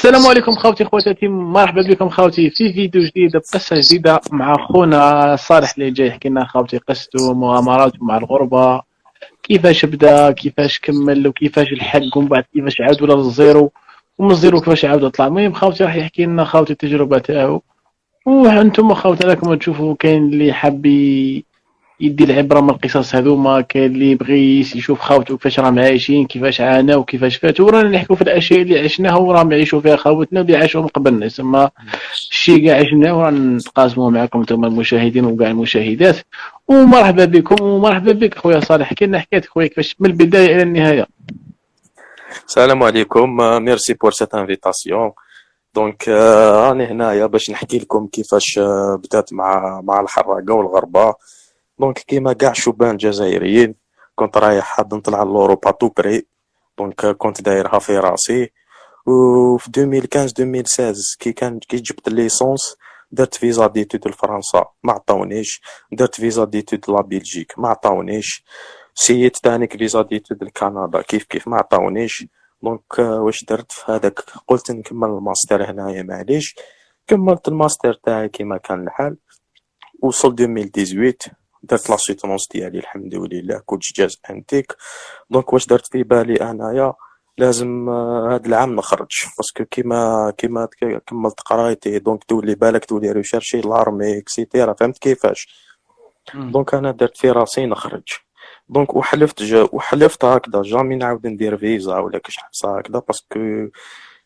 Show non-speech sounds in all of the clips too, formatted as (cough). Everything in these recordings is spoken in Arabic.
السلام عليكم خوتي خواتاتي مرحبا بكم خوتي في فيديو جديد بقصه جديدة مع خونا صالح اللي جاي يحكي لنا خوتي قصته مغامراته مع الغربة كيفاش بدا كيفاش كمل وكيفاش الحق ومن بعد كيفاش عاد ولا للزيرو ومن الزيرو كيفاش عاود طلع المهم خوتي راح يحكي لنا خوتي التجربة تاعو. وأنتم خوتي راكم تشوفوا كاين اللي حاب يدي العبرة من القصص هذوما كاين اللي يبغي يشوف خاوته كيفاش راهم عايشين كيفاش عاناو كيفاش فاتوا ورانا نحكوا في الأشياء اللي عشناها وراهم يعيشوا فيها خاوتنا اللي عاشوا من قبلنا يسمى الشيء كاع عشناه ورانا نتقاسموا معكم أنتم المشاهدين وكاع المشاهدات. ومرحبا بكم ومرحبا بك خويا صالح. حكي لنا حكايتك خويا كيفاش من البداية إلى النهاية. السلام عليكم. merci pour cette invitation donc راني هنايا باش نحكي لكم كيفاش بدأت مع مع الحراقة والغربة. donc كيما كاع الشبان الجزائريين كنت رايح حاب نطلع لوروب à tout prix donc كنت دايرها في راسي وفي 2015 2016 كي كان كي جبت ال licence درت visa d'étude لفرنسا ما عطاونيش درت visa d'étude la Belgique ما عطاونيش سيت تانيك visa d'étude لكندا كيف كيف ما عطاونيش donc واش درت في هذاك قلت نكمل الماستر هنايا معليش كملت الماستر تاعي كيما كان الحال وصل 2018 درت la soutenance ديالي الحمد لله كلشي جاز انتيك. donc واش درت في بالي انايا لازم هاد العام نخرج. parce que كيما كيما كملت قرايتي donc تولي بالك تولي recherché l'armée et cetera فهمت كيفاش؟ donc أنا درت في راسي نخرج. donc وحلفت جا وحلفت هكذا jamais نعاود ندير فيزا ولا كاش حبسه هكذا parce que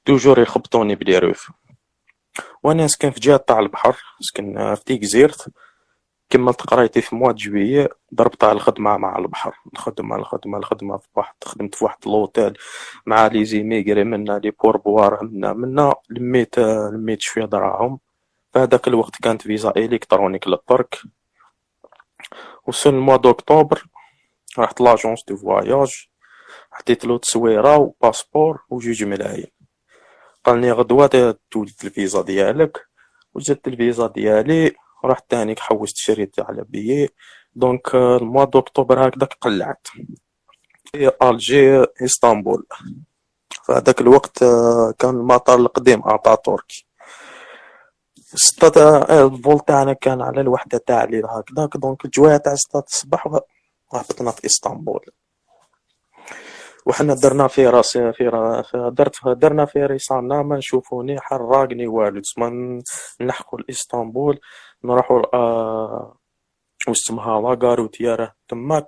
toujours يخبطوني ب les refus وأنا سكن في جهة تاع البحر سكن في تيكزيرت. كملت قرايتي في mois de juin ضربت على الخدمة مع البحر. الخدمة الخدمة الخدمة في واحد خدمت في واحد l'hôtel مع les émigrés منا les pourboires منا منا لميت لميت شوية دراهم. في هذاك الوقت كانت فيزا électronique للترك. وصل ال mois d'octobre رحت ل agence de voyage عطيت له تصويرة و passeport وجوج ملايين. قالني غدوة تولد الفيزا ديالك. وجدت الفيزا ديالي رحت تانيك حوست شريت على billet donc ال mois d'octobre هكداك قلعت. الجي اسطنبول فهذاك الوقت كان المطار القديم أتاتورك c'était ال vol تاعنا كان على الوحدة تاع الليل هكداك donc الجواية تاع ستة الصباح هبطنا في اسطنبول وحنا درنا في راسي في رأ... درت درنا في راسنا ما نشوفوني حراقني والو. تسمى نلحقوا لإسطنبول. نروحوا آه واسمها la gare وتيارة تماك.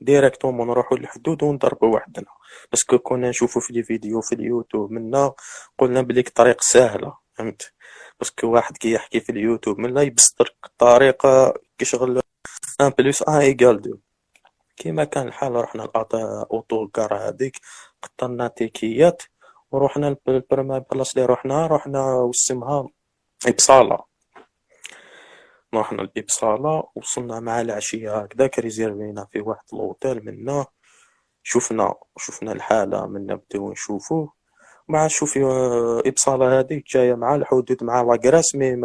directement نروحوا للحدود ونضربوا وحدنا. parce que كنا نشوفوا في الفيديو في اليوتيوب منا قلنا بليك طريق سهلة فهمت؟ parce que واحد كي يحكي في اليوتيوب منا يبسطك الطريقة كي شغل un plus un égale deux. كيما كان الحال رحنا ال autocar هذيك قطرنا تيكيات ورحنا ال première place اللي رحنا رحنا واسمها إبصالة. رحنا لإبصالة وصلنا مع العشية هكذاك ريزيرفينا في واحد الأوتيل منا. شفنا شفنا الحالة منا نبداو نشوفوه مع شوفي إبصالة هذيك جاية مع الحدود مع la Grèce mais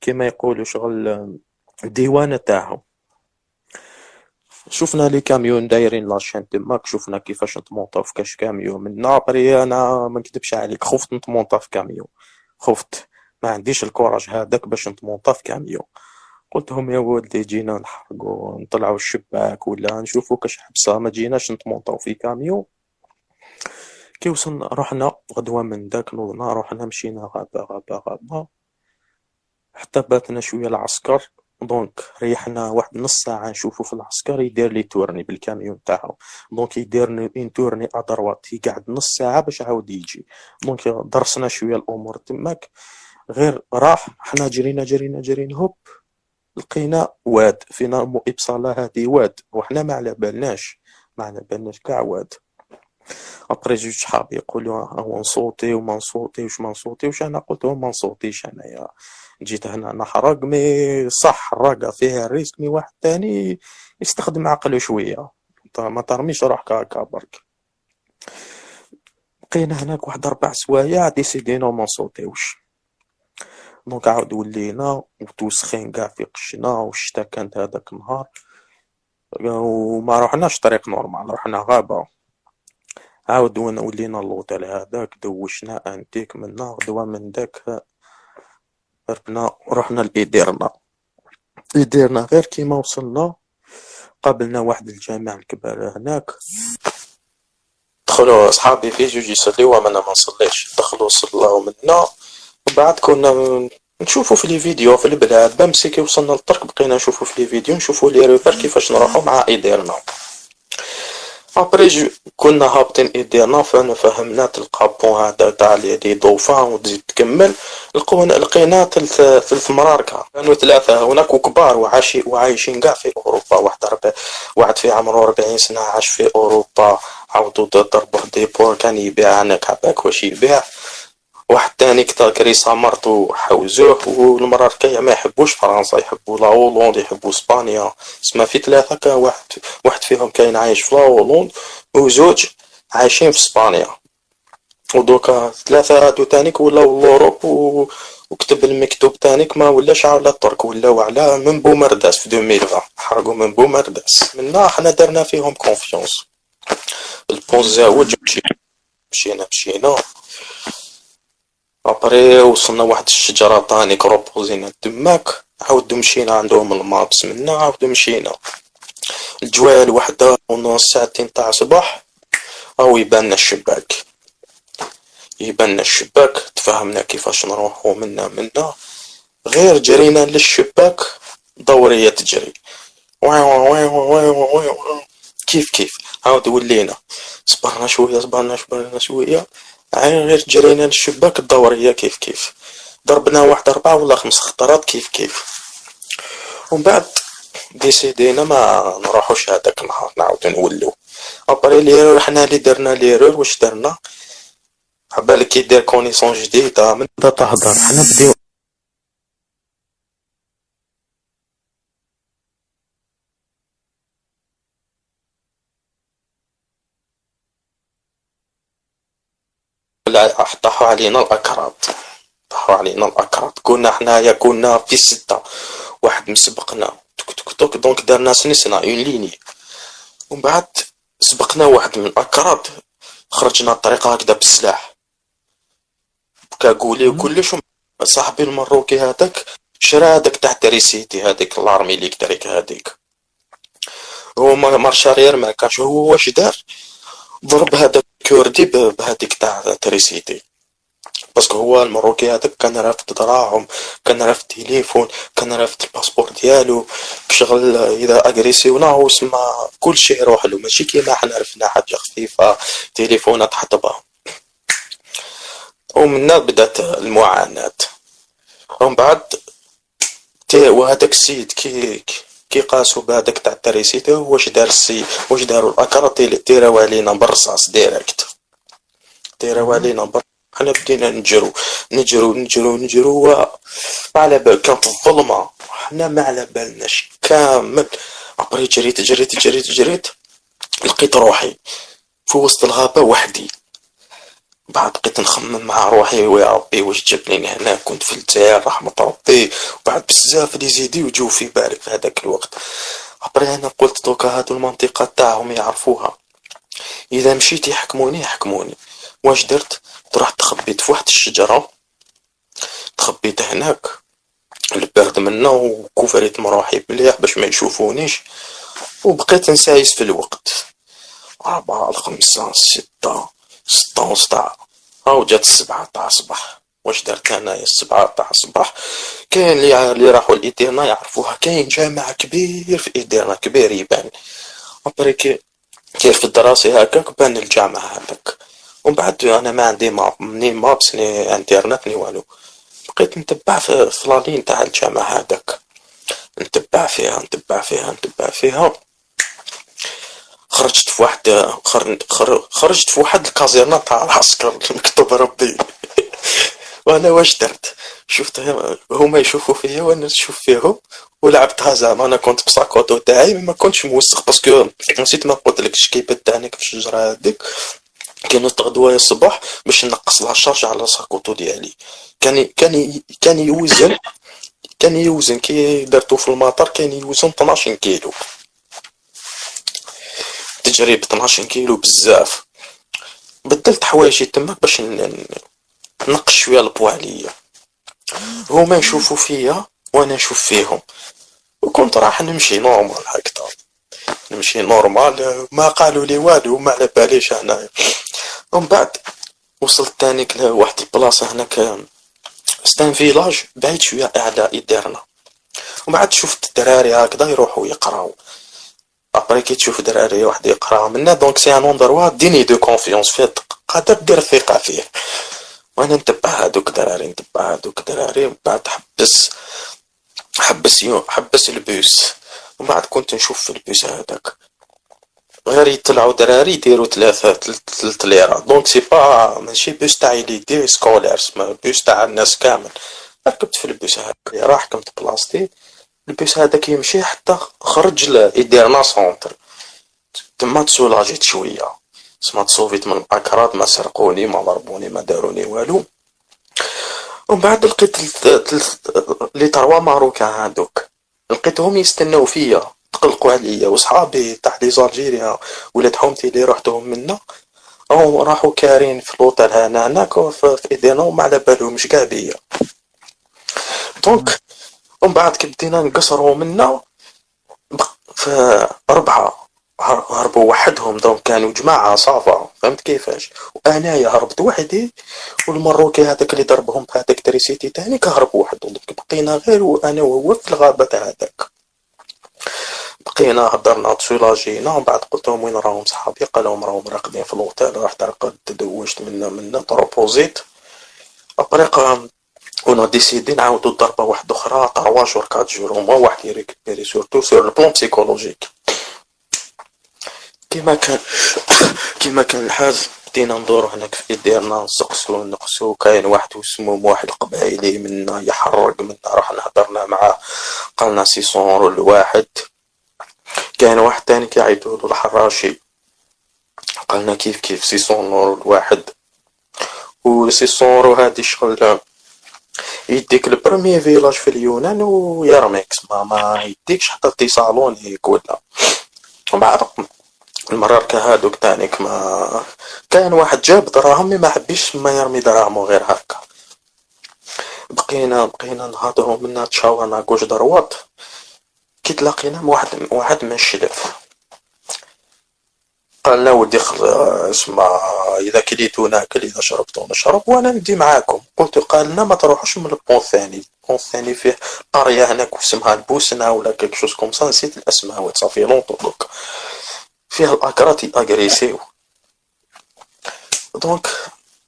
كيما يقولوا شغل الديوانة تاعهم. شفنا les camions دايرين la chaîne تماك شفنا كيفاش نتمونطا في كاش كاميون من بري أنا ما نكذبش عليك خفت نتمونطا في كاميون. خفت. ما عنديش ال courage هذاك باش نتمونطا في كاميون قلت لهم يا ولدي جينا نحرقو نطلعو الشباك ولا نشوفو كاش حبسة ما جيناش نتمونطاو في كاميون كي وصلنا رحنا غدوة من داك نوضنا رحنا مشينا غابة غابة غابة. حتى باتنا شوية العسكر donc ريحنا واحد نص ساعة نشوفو في العسكر يدير les tournées بالكاميون تاعو donc يدير les tournées à droite يقعد نص ساعة باش عاود يجي. donc درسنا شوية الأمور تماك. غير راح. حنا جرينا جرينا جرينا hop لقينا واد. فينا مو ابصالة هادي واد. وحنا ما على بالناش. ما على بالناش كاع واد. après جوج صحابي يقولوا هو نصوتي وما نصوتيوش ما نصوتيوش أنا قلت ما نصوتيش أنايا. جيت هنا نحرق mais صح الحرقة فيها ال risque mais واحد تاني يستخدم عقله شوية. ما ترميش روحك هكا برك. بقينا هناك واحد ربع سوايع ديسيدينا ما نصوتيوش. donc عاود ولينا متوسخين كاع في قشنا والشتا كانت هذاك النهار. وما رحناش طريق normal رحنا غابة. عاود ولينا اللوطيل هذاك دوشنا انتيك منا غدوة من داك ربنا رحنا لإيديرنا إيديرنا غير كيما وصلنا قابلنا واحد الجامع الكبار هناك. دخلوا صحابي في جوج يصليو وأنا ما نصليش. دخلوا صلاو منا. وبعد كنا نشوفوا في لي فيديو في البلاد. بامسي كي وصلنا للطرق بقينا نشوفوا في لي فيديو نشوفوا لي ريفر كيفاش نروحوا مع إيديرنا. ابري كنا هابطين ايدينا فأنا فهمنا تلقى بون هذا تاع لي دوفان وتزيد تكمل. لقونا لقينا ثلاث ثلاث مراركة كانوا ثلاثة هناك وكبار وعايشين وعايشين كاع في أوروبا. واحد ربع واحد في عمره 40 سنة عاش في أوروبا. ضربوا دي بور كان يبيع هناك عباك واش يبيع؟ واحد تاني كتا كريسا مرتو حوزوه والمرار كاع ما يحبوش فرنسا يحبوا لا هولوند يحبوا إسبانيا. اسما في ثلاثة كا واحد واحد فيهم كاين عايش في لا هولوند وزوج عايشين في إسبانيا. ودوكا ثلاثة هادو تانيك ولاو لوروب و... وكتب المكتوب تانيك ما ولاش على الترك ولاو على من بومرداس في 2020 حرقوا من بومرداس. منا حنا درنا فيهم كونفيونس البون زاوج مشينا مشينا. أبري وصلنا واحد الشجرة طاني كروبوزينا تماك عاودو مشينا عندهم المابس منا عاودو مشينا. الجوال وحدة ونص ساعتين تاع صباح أو يبان الشباك. يبان الشباك. تفهمنا كيفاش نروحو منا منا. غير جرينا للشباك. دورية تجري. كيف كيف؟ عاود ولينا. صبرنا شوية صبرنا صبرنا شوية. غير جرينا للشباك الدورية كيف كيف. ضربنا واحد أربعة ولا خمس خطرات كيف كيف. ومن بعد ديسيدينا ما نروحوش هذاك النهار نعاودو نولو. après l'erreur حنا اللي درنا l'erreur واش درنا؟ عبالك كي connaissance جديدة من بدا تهضر حنا بديو طاحوا علينا الأكراد. طاحوا علينا الأكراد. كنا حنايا كنا في ستة. واحد مسبقنا توك توك توك. donc دارنا سنسنا en ligne. ومن بعد سبقنا واحد من الأكراد. خرجنا الطريقة هكذا بالسلاح cagoule وكلش صاحبي المروكي هذاك شرا هذاك تاع électricité هذيك l'arme électrique هذيك. هو marche arrière ما كانش هو واش دار؟ ضرب هذاك كوردي بهذيك تاع électricité. parce que هو المروكي هذاك كان رافد دراهم كان رافد تليفون كان رافد ال passeport ديالو شغل إذا اغريسيونا هو سما كل شيء يروح له. ماشي كيما حنا عرفنا حاجة خفيفة تليفونات حطبها ومن بدأت المعاناة. ومن بعد وهذاك السيد كي كي قاسوا بهذاك تاع l'électricité واش دار السيد واش داروا الأكراد تيراو علينا بالرصاص direct. تيراو علينا بر حنا بدينا نجرو نجرو نجرو نجرو ما على بال كانت الظلمة. حنا ما على بالناش كامل. après جريت جريت جريت جريت لقيت روحي في وسط الغابة وحدي. بعد بقيت نخمم مع روحي ويا ربي واش جابني هنا كنت في الجزائر رحمة ربي. وبعد بزاف اللي يزيدوا يجوا في بالي في هذاك الوقت. après أنا قلت دوكا هادو المنطقة تاعهم يعرفوها. إذا مشيت يحكموني يحكموني. واش درت؟ رحت تخبيت في واحد الشجرة. تخبيت هناك. البرد منا وكفريت مروحي مليح باش ما يشوفونيش. وبقيت نسايس في الوقت. أربعة خمسة ستة ستة تاع هاو جات السبعة تاع الصباح. واش درت انايا السبعة تاع الصباح؟ كاين اللي اللي راحوا لإيديرنا يعرفوها. كاين جامع كبير في إيديرنا كبير يبان. ابري كي كيف الدراسة هكاك بان الجامع هذاك ومن بعد أنا ما عندي ماب ني مابس ني إنترنت ني والو. بقيت نتبع في, في لالين تاع الجامع هذاك. نتبع فيها نتبع فيها نتبع فيها. خرجت في واحد خرجت في واحد الكازيرنا تاع العسكر مكتوب ربي. (laughs) وأنا واش درت؟ شفت هما يشوفوا فيا وأنا نشوف فيهم ولعبتها زعما. أنا كنت ب sac à dos تاعي ما كنتش موسخ parce que نسيت ما قلت لك الشكيبه تاعني في الشجرة هذيك كانت غدوة الصباح باش نقص لها ال charge على sac à dos ديالي. كان كان كان يوزن كان يوزن. كي درتو في المطار كان يوزن 12 كيلو. تجري ب 12 كيلو بزاف. بدلت حوايجي تماك باش نقش شوية البوا عليا هما يشوفوا فيا وأنا نشوف فيهم. وكنت راح نمشي normal هكذا. نمشي normal ما قالوا لي والو ما على باليش هنايا ومن بعد وصلت تانيك لواحد البلاصة هناك c'est un village بعيد شوية على إدارنا. ومن بعد شفت الدراري هكذا يروحوا يقراو. après كي تشوف دراري واحد يقرا منا donc c'est un endroit digne de confiance فيه قادر دير الثقة فيه وأنا نتبع هادوك دراري نتبع هادوك دراري ومن بعد حبس حبس يوم حبس البوس ومن بعد كنت نشوف في البوس هذاك غير يطلعوا دراري يديروا ثلاثة ثلاث ليرة donc c'est pas ماشي بوس تاع les scolaires bus تاع الناس كامل ركبت في البوس هذاك راح كنت بلاصتي البوس هذاك يمشي حتى خرج إديرنا centre. تما تسولاجيت شوية. سما تصوفيت من الأكراد ما سرقوني ما ضربوني ما داروني والو. ومن بعد لقيت les trois marocains هادوك. لقيتهم يستناو فيا. تقلقوا عليا. وصحابي تاع les Algériens ولاد حومتي اللي رحتهم منا. راهم راحوا كارين في لوطيل هنا هناك في إديرنا وما على بالهمش كاع بيا donc ومن بعد كي بدينا نقصروا منا. في أربعة هربوا وحدهم. donc كانوا جماعة ça va فهمت كيفاش؟ وأنايا هربت وحدي والمروكي هذاك اللي ضربهم بهذاك électricité تاني كهرب وحده donc بقينا غير وأنا وهو في الغابة تاع هذاك بقينا هضرنا تسولاجينا. ومن بعد قلت لهم وين راهم صحابي؟ قال لهم راهم راقدين في الوطيل رحت رقدت تدوجت منا منا تروبوزيت on a décidé نعاودو ضربة واحدة أخرى trois jours quatre jours هما واحد يريكبيري surtout sur le plan psychologique كيما كان كيما كان الحال بدينا ندورو هناك في إديرنا نسقسو نقسو كاين واحد وسموم واحد القبايلي منا يحرق منا رحنا هدرنا معاه قالنا six cents euros الواحد كاين واحد تاني كيعيطولو الحراشي قالنا كيف كيف six cents euros الواحد و six cents euros هادي شغل يديك ال premier village في اليونان ويرميك ما ما يديكش حتى Thessalonique ولا ومن بعد المراركة تانيك ما كان واحد جاب دراهم ما حبيش ما يرمي دراهمو غير هكا. بقينا بقينا نهضرو منا تشاورنا gauche droite. كي تلاقينا واحد واحد من الشلف قال لا ودي. اسمع إذا كليتو ناكل إذا شربتو نشرب وأنا ندي معاكم. قلت قال لنا ما تروحوش من ال pont الثاني ال pont الثاني فيه قرية هناك اسمها البوسنة ولا quelque chose comme نسيت الأسماء ça fait longtemps دوك فيها الأكراد agressifs donc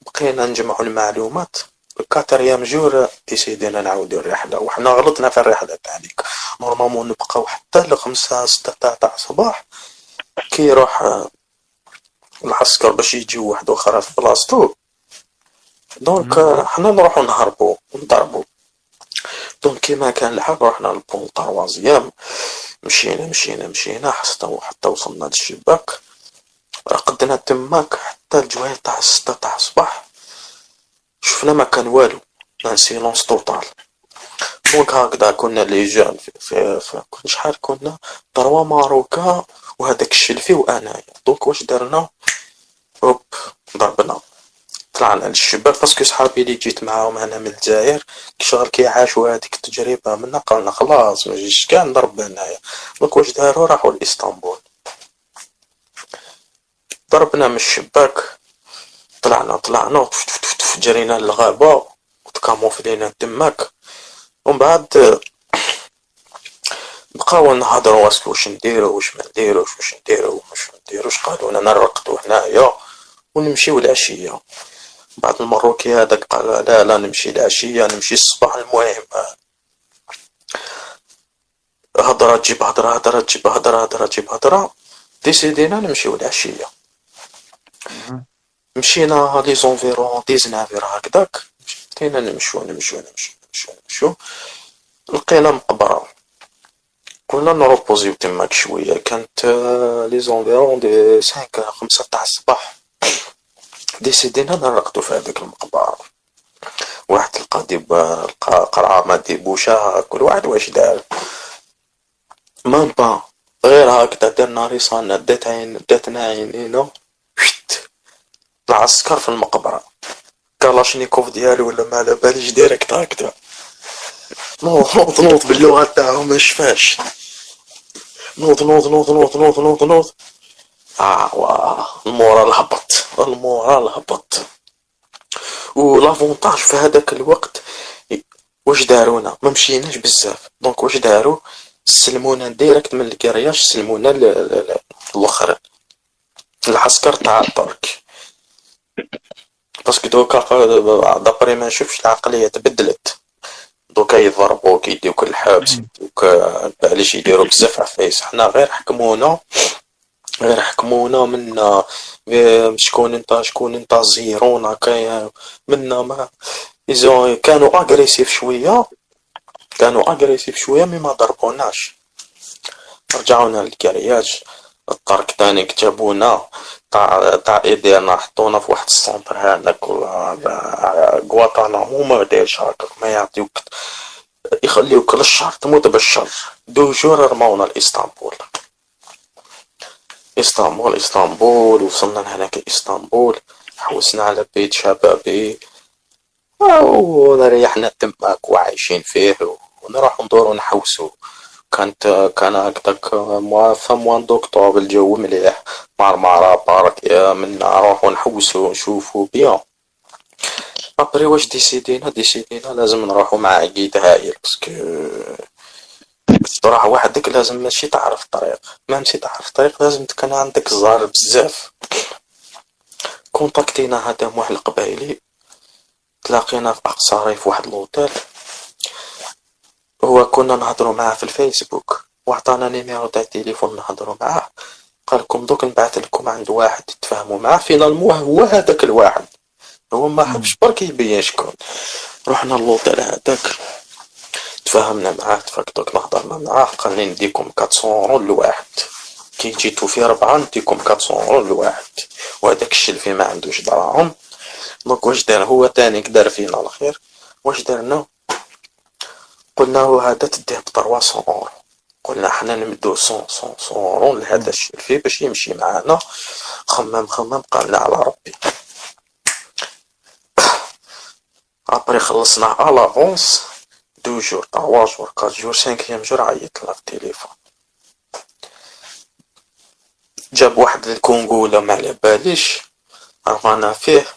بقينا نجمعوا المعلومات. ال quatrième jour ديسيدينا نعاودو الرحلة. وحنا غلطنا في الرحلة تاعيك normalement نبقاو حتى لخمسة ستة تاع الصباح. كي يروح العسكر باش يجيو واحد أخرى في بلاصتو. donc حنا نروحو نهربو ونضربو. donc كيما كان الحال رحنا لل pont troisième مشينا مشينا مشينا حتى حتى وصلنا للشباك. رقدنا تماك حتى الجوايع تاع الستة تاع الصباح. شفنا ما كان والو. un silence total donc هكذا كنا les gens في, في, في شحال كنا trois marocains وهذاك الشلفي وانايا donc واش درنا hop ضربنا. طلعنا للشباك parce que صحابي اللي جيت معاهم أنا من الجزائر شغل كيعاشوا هذيك التجربة منا قالنا خلاص ما جيش كاع نضرب هنايا. donc واش داروا؟ راحوا لإسطنبول. ضربنا من الشباك. طلعنا طلعنا جرينا للغابة وتكاموفلينا تماك. ومن بعد بقاو نهضروا و est-ce que واش نديرو واش ما نديروش واش نديرو واش ما نديروش قالوا لنا نرقدو هنايا ونمشيو العشية بعد المروكي هذاك قال لا لا نمشي العشية نمشي الصباح المهم. هضرة تجيب هضرة هضرة تجيب هضرة هضرة تجيب هضرة. ديسيدينا نمشيو العشية مشينا les environs dix-neuf heures هكداك بدينا نمشيو نمشيو نمشيو نمشيو نمشيو. لقينا مقبرة. كنا نروبوزيو تماك شوية كانت les environs de cinq خمسة تاع الصباح. ديسيدينا نرقدو في هذيك المقبرة. واحد لقى ديب لقى قرعة ما ديبوشا كل واحد واش دار. ما با غير هكذا درنا ريصانا دات عين داتنا عينينا العسكر في المقبرة. كالاشنيكوف ديالو ولا ما على باليش direct هكذا. نوض نوض نوض باللغة تاعهم ما شفاش. نوض نوض نوض نوض نوض نوض آه واه ال moral هبط ال moral هبط l'avantage في هذاك الوقت واش دارونا ما مشيناش بزاف. donc واش دارو سلمونا direct من ال grillage سلمونا الاخرين العسكر تاع الترك parce que دوكا d'après ما نشوفش العقلية تبدلت. دوكا يضربوك يديوك الحبس يديوك علاش يديرو بزاف عفايس حنا غير حكمونا غير حكمونا منا شكون انت شكون انت زيرون هكايا منا ما إذا كانوا agressifs شوية كانوا agressifs شوية mais ما ضربوناش. رجعونا لل grillage. الترك تاني كتبونا. تاع تاع إديرنا حطونا في واحد ال centre هذاك غوانتانامو ما دايرش هكاك ما يعطيوك يخليوك للشر تموت بالشر deux jours رمونا لاسطنبول اسطنبول اسطنبول وصلنا لهناك اسطنبول حوسنا على بيت شبابي وريحنا تماك وعايشين فيه ونروح ندورو نحوسو كانت كان هكداك mois d'octobre الجو مليح. مرمرة بارك منا نروحو نحوسو نشوفو bien après واش ديسيدينا ديسيدينا لازم نروحو مع guide هايل parce que تروح وحدك لازم ماشي تعرف الطريق. ما ماشي تعرف الطريق لازم تكون عندك زهر بزاف. كونتاكتينا هذا واحد القبايلي. تلاقينا في أقصى ريف واحد لوطيل هو كنا نهضروا معاه في الفيسبوك وعطانا numéro تاع التليفون نهضروا معاه. قال لكم دوك نبعث لكم عند واحد تفاهموا معاه finalement هو هذاك الواحد. هو ما حبش برك يبين شكون رحنا لوطيل هذاك تفاهمنا معاه تفاكدوك نهضرنا معاه. قال لي نديكم 400 اورو لواحد. كي جيتو في ربعة نديكم 400 اورو لواحد. وهذاك الشلفي ما عندوش دراهم. donc واش دار هو تاني دار فينا الخير. واش درنا قلنا له هذا تديه ب 300 اورو قلنا حنا نمدو 100 100 اورو لهذا الشلفي باش يمشي معانا. خمم خمم قالنا على ربي. après خلصنا على l'avance deux jours trois jours quatre jours cinquième jour عيط لنا في التليفون. جاب واحد ال Kangoo ولا ما على باليش. فيه.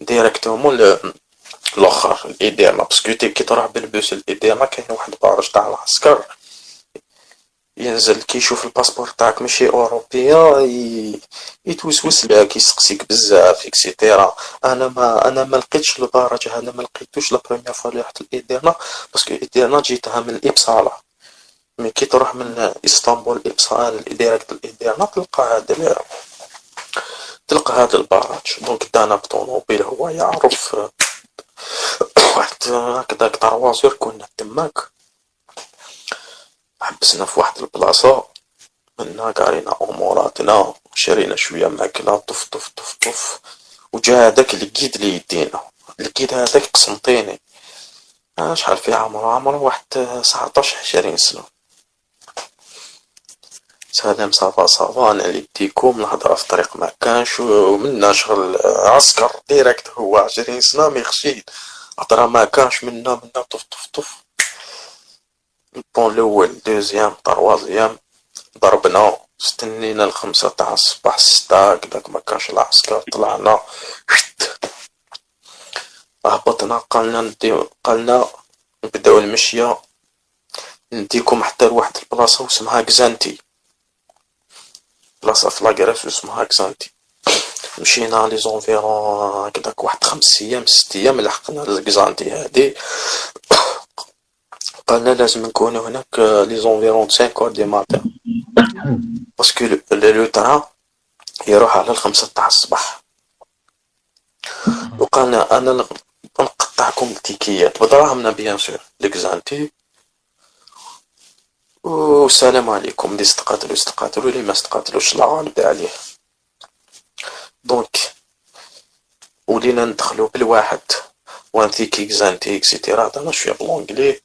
directement الأخر لايديرنا parce que كي تروح بالبوس الايديما كاين واحد barrage تاع العسكر. ينزل كيشوف ال passeport تاعك ماشي اوروبيا يتوسوس لك يسقسيك بزاف et cetera أنا ما أنا ما لقيتش ال barrage هذا ما لقيتوش la première fois اللي رحت لايديرنا parce que ايديرنا جيتها من الإبصالة. mais كي تروح من إسطنبول ابصال direct لايديرنا تلقى هذا تلقى هذا ال barrage donc دانا بطونوبيل هو يعرف واحد هكذاك trois heures كنا تماك. حبسنا في واحد البلاصة. منا قارينا أموراتنا شرينا شوية ماكلة طف طف طف طف. وجا هذاك الكيد اللي يدينا. الكيد هذاك قسنطيني شحال فيه عمره عمره واحد سبعطاش عشرين سنة. سلام صافا صافا أنا اللي بديكم الهضرة في الطريق ما كانش ومنا شغل عسكر ديريكت هو عشرين سنة ميخشين هضرة ما كانش منا منا طف طف طف. البون الأول دوزيام طروازيام ضربنا استنينا الخمسة تاع الصباح ستة هكداك ما كانش العسكر طلعنا. هبطنا قالنا ندي قالنا نبداو المشية. نديكم حتى لواحد البلاصة واسمها كزانتي. بلاصة في لاكراس واسمها كزانتي مشينا les environs هكداك واحد خمس أيام ست أيام لحقنا لكزانتي هادي قالنا لازم نكونو هناك les environs cinq heures du matin parce que le train يروح على الخمسة تاع الصباح وقالنا أنا نقطعكم التيكيات بدراهمنا bien sûr لكزانتي والسلام عليكم. اللي استقاتلوا استقاتلوا. اللي ما استقاتلوش؟ لا غالب عليه. دونك ولينا ندخلو بالواحد. وان ثيك اكزانتي اكسيتيرا هضرنا شوية بلونجلي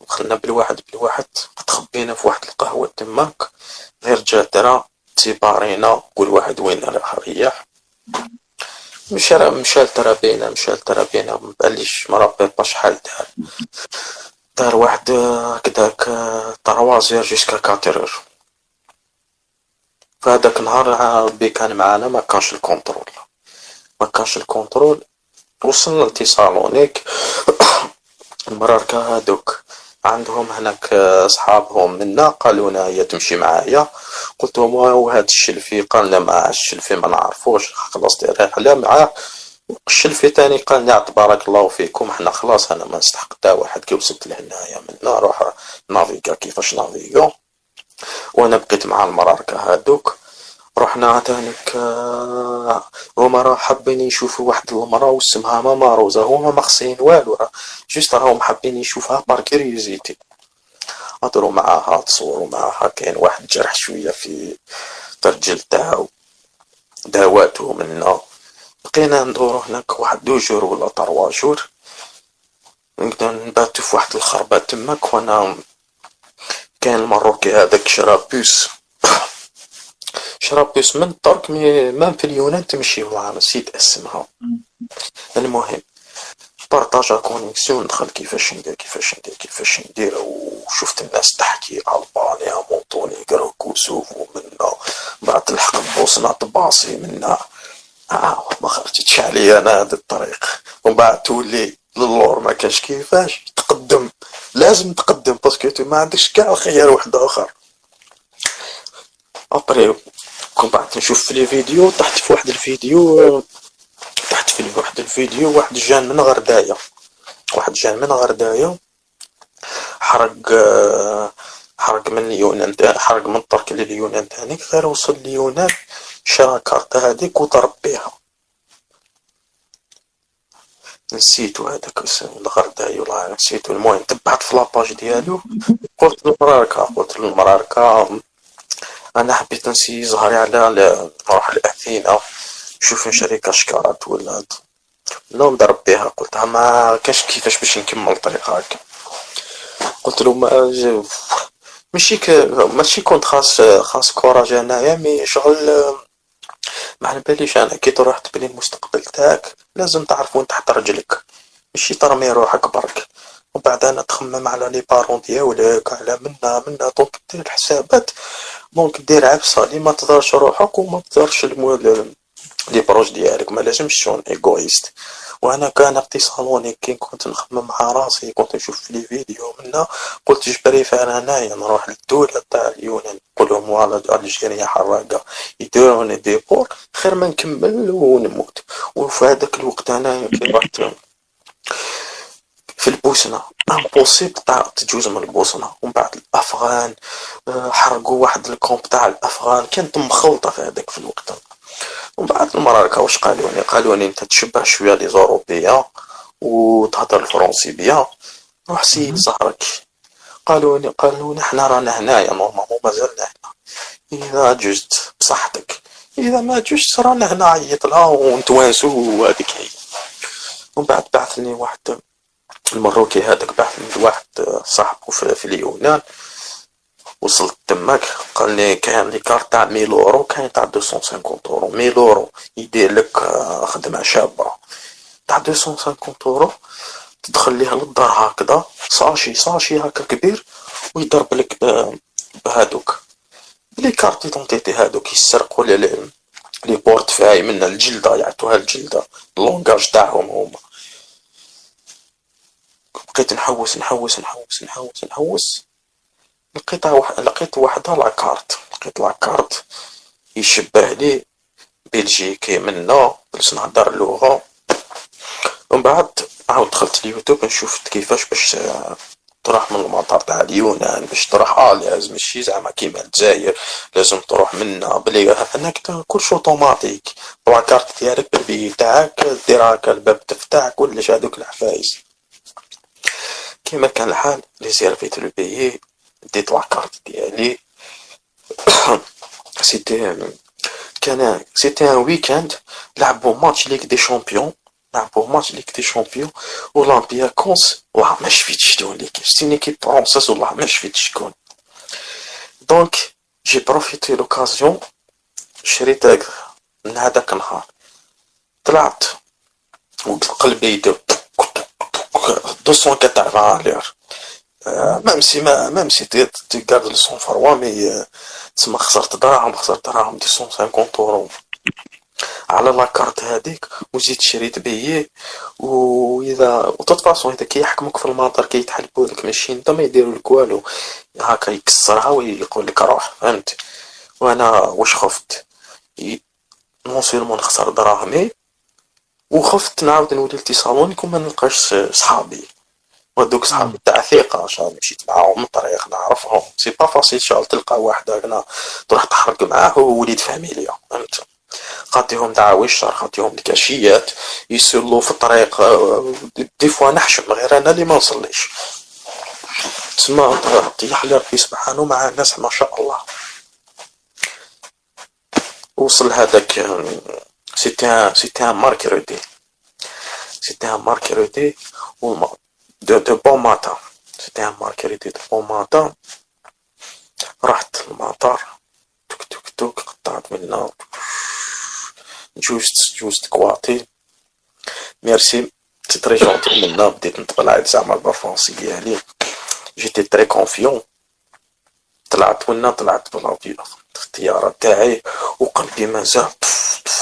دخلنا بالواحد بالواحد. تخبينا في واحد القهوة تماك. غير جا درا تيبارينا كل واحد وين راح ريح مشى مشى لترابينا مشى لترابينا. مباليش مربي شحال دار. دار واحد هكداك طروازير جيسكا كاترور فهداك النهار ربي كان معانا ما كانش ال contrôle. ما كانش ال contrôle وصلنا لتيسالونيك (coughs) المراركة هادوك. عندهم هناك صحابهم منا قالوا لنا هي تمشي معايا. قلت لهم وهذا الشلفي قال لنا مع الشلفي ما نعرفوش خلاص رحله معاه. الشلفي تاني قال لنا تبارك الله فيكم إحنا خلاص أنا ما نستحق تا واحد كي وصلت لهنايا منا روح نافيغا كيفاش نافيغا. وأنا بقيت مع المراركة هادوك رحنا تانيك آه، هما راه حابين يشوفوا واحد المرا واسمها ماما روزا هما ما خصين والو juste راهم حابين يشوفها par curiosité هضروا معاها تصوروا معاها كاين واحد جرح شوية في الرجل تاعو داواتو منا. بقينا ندورو هناك واحد deux jours ولا trois jours. نقدر نباتو في واحد الخربة تماك وأنا كان المروكي هذاك شرا puce شربت من الدرك ما في اليونان تمشي معاه نسيت اسمها. المهم بارطاجا connexion دخل كيفاش ندير كيفاش ندير كيفاش ندير وشفت الناس تحكي البانيا مونتونيغرو كوسوف ومنا بعد تلحق بوسنا طباصي منا. آه ما خرجتش عليا أنا هذا الطريق. ومن بعد تولي للور ما كاش كيفاش. تقدم لازم تقدم parce que ما عندكش كاع خيار واحد آخر. après كون بعد نشوف في les vidéos طحت في واحد الفيديو طحت في واحد الفيديو واحد jeune من غردايا. واحد jeune من غردايا. حرق حرق من اليونان حرق من ترك لليونان تانيك غير وصل اليونان. شرا كارتا هذيك وضرب نسيتو هذاك الغرداي والله نسيتو المهم تبعت في la page ديالو. قلت للمراركة قلت للمراركة أنا حبيت نسي زهري على نروح لاثينا نشوف نشري كاشكارات ولا لا. نضرب بها. قلت ما كاش كيفاش باش نكمل الطريق هكا قلت له ما ماشي. ماشي كنت خاص خاص courage أنايا mais شغل ما على باليش أنا. كي تروح تبني المستقبل تاعك لازم تعرف وين تحط رجلك. ماشي ترمي روحك برك. ومن بعد أنا تخمم على les parents ديالك على منا منا donc دير الحسابات donc دير عفسة اللي ما تضرش روحك وما تضرش les proches ديالك ما لازمش تكون égoïste وأنا كان اتصالوني كي كنت نخمم مع راسي كنت نشوف في les vidéos منا قلت جبري فانا انايا نروح للدولة تاع اليونان نقول لهم Algeria حراقة يديروني déport خير ما نكمل ونموت. وفي هذاك الوقت أنا رحت في البوسنة impossible تاع تجوز من البوسنة. ومن بعد الأفغان آه، حرقوا واحد ال camp تاع الأفغان كانت مخلطة في هذاك في الوقت. ومن بعد المراركة واش قالوا لي؟ قالوا لي انت تشبه شوية les Européens وتهضر الفرنسي bien روح سيب زهرك. قالوا لي قالوا لي حنا رانا هنايا normalement مازلنا هنا إذا جزت بصحتك. إذا ما جزت رانا هنا عيط لنا ونتوانسو وهذيك هي. ومن بعد بعثني واحد المروكي هذاك بعث من واحد صاحبه في اليونان. وصلت تماك قال لي كاين les cartes تاع 1000 اورو كاين تاع 250 اورو 1000 اورو يدير لك آه، خدمة شابة. تاع 250 اورو تدخل ليها للدار هكذا صاشي صاشي هكا كبير ويضرب لك بهادوك. les cartes d'identité هادوك يسرقوا لي les portefeuilles من الجلدة يعطوها الجلدة ال langage تاعهم هما. بقيت نحوس نحوس نحوس نحوس نحوس. لقيتها واحد لقيت وحدة la carte لقيت la carte يشبه لي بلجيكي منا باش نهضر اللغة. ومن بعد عاود دخلت اليوتيوب نشوف كيفاش باش تروح من المطار تاع اليونان باش تروح آه لازم ماشي زعما كيما الجزائر لازم تروح منا. بلي هناك كلشي automatique. la carte ديالك بالبي تاعك دير هكا الباب تفتح كلش هادوك العفايس. كيما كان الحال réserv يت le billet ديت la carte ديالي c'était كان c'était un week-end لعبوا match Ligue des Champions لعبوا match Ligue des Champions اولمبياكوس والله ما شفتش شكون ليك c'était une équipe française والله ما شفتش شكون donc j'ai profité l'occasion شريت من هذاك النهار طلعت وقلبي يدق 280 لير ميم سي ما ميم سي تي كارد لو سون فروا مي تسمى خسرت دراهم خسرت دراهم دي 150 اورو على لاكارت هذيك وزيد شريت بيي واذا وتوت فاسون اذا كيحكموك في المطار كيتحلبوا لك ماشي انت ما يديروا لك والو هكا يكسرها ويقول لك روح فهمت وأنا واش خفت نون سيرمون نخسر دراهمي وخفت نعاود نولي ل Thessalonique وما نلقاش صحابي وهذوك صحابي تاع ثقة شغل مشيت معاهم من الطريق نعرفهم c'est pas facile شغل تلقى واحد هكذا تروح تحرك معاه وليد فاميليا فهمت؟ خاطيهم دعاوي الشر خاطيهم الكاشيات يسلوا في الطريق des fois نحشم غير أنا اللي ما نصليش. تسمى طيح لربي سبحانه مع الناس ما شاء الله. وصل هذاك c'était un c'était un mercredi c'était un mercredi de de bon matin c'était un mercredi de bon matin رحت المطار توك توك توك قطعت منا جوزت جوزت كواطي merci c'est très gentil منا بديت نتبلع زعما بالفرنسي ديالي j'étais très confiant طلعت ونا طلعت ب l'avion الطياره تاعي وقلبي مازال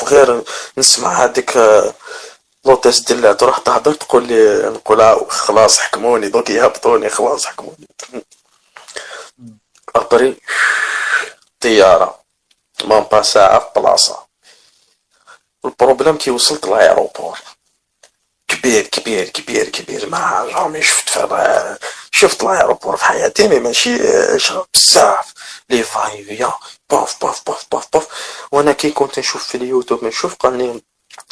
غير نسمع هذيك l'hôtesse ديال تروح تهضر تقول لي نقول خلاص حكموني دوك يهبطوني خلاص حكموني. (laughs) après طيارة même ساعه في بلاصه ال problème كي وصلت l'aéroport كبير كبير كبير كبير ما عمري شفت في شفت l'aéroport في حياتي mais ماشي بزاف. لي فايفيا باف باف باف باف باف وأنا كي كنت نشوف في اليوتيوب نشوف قال لي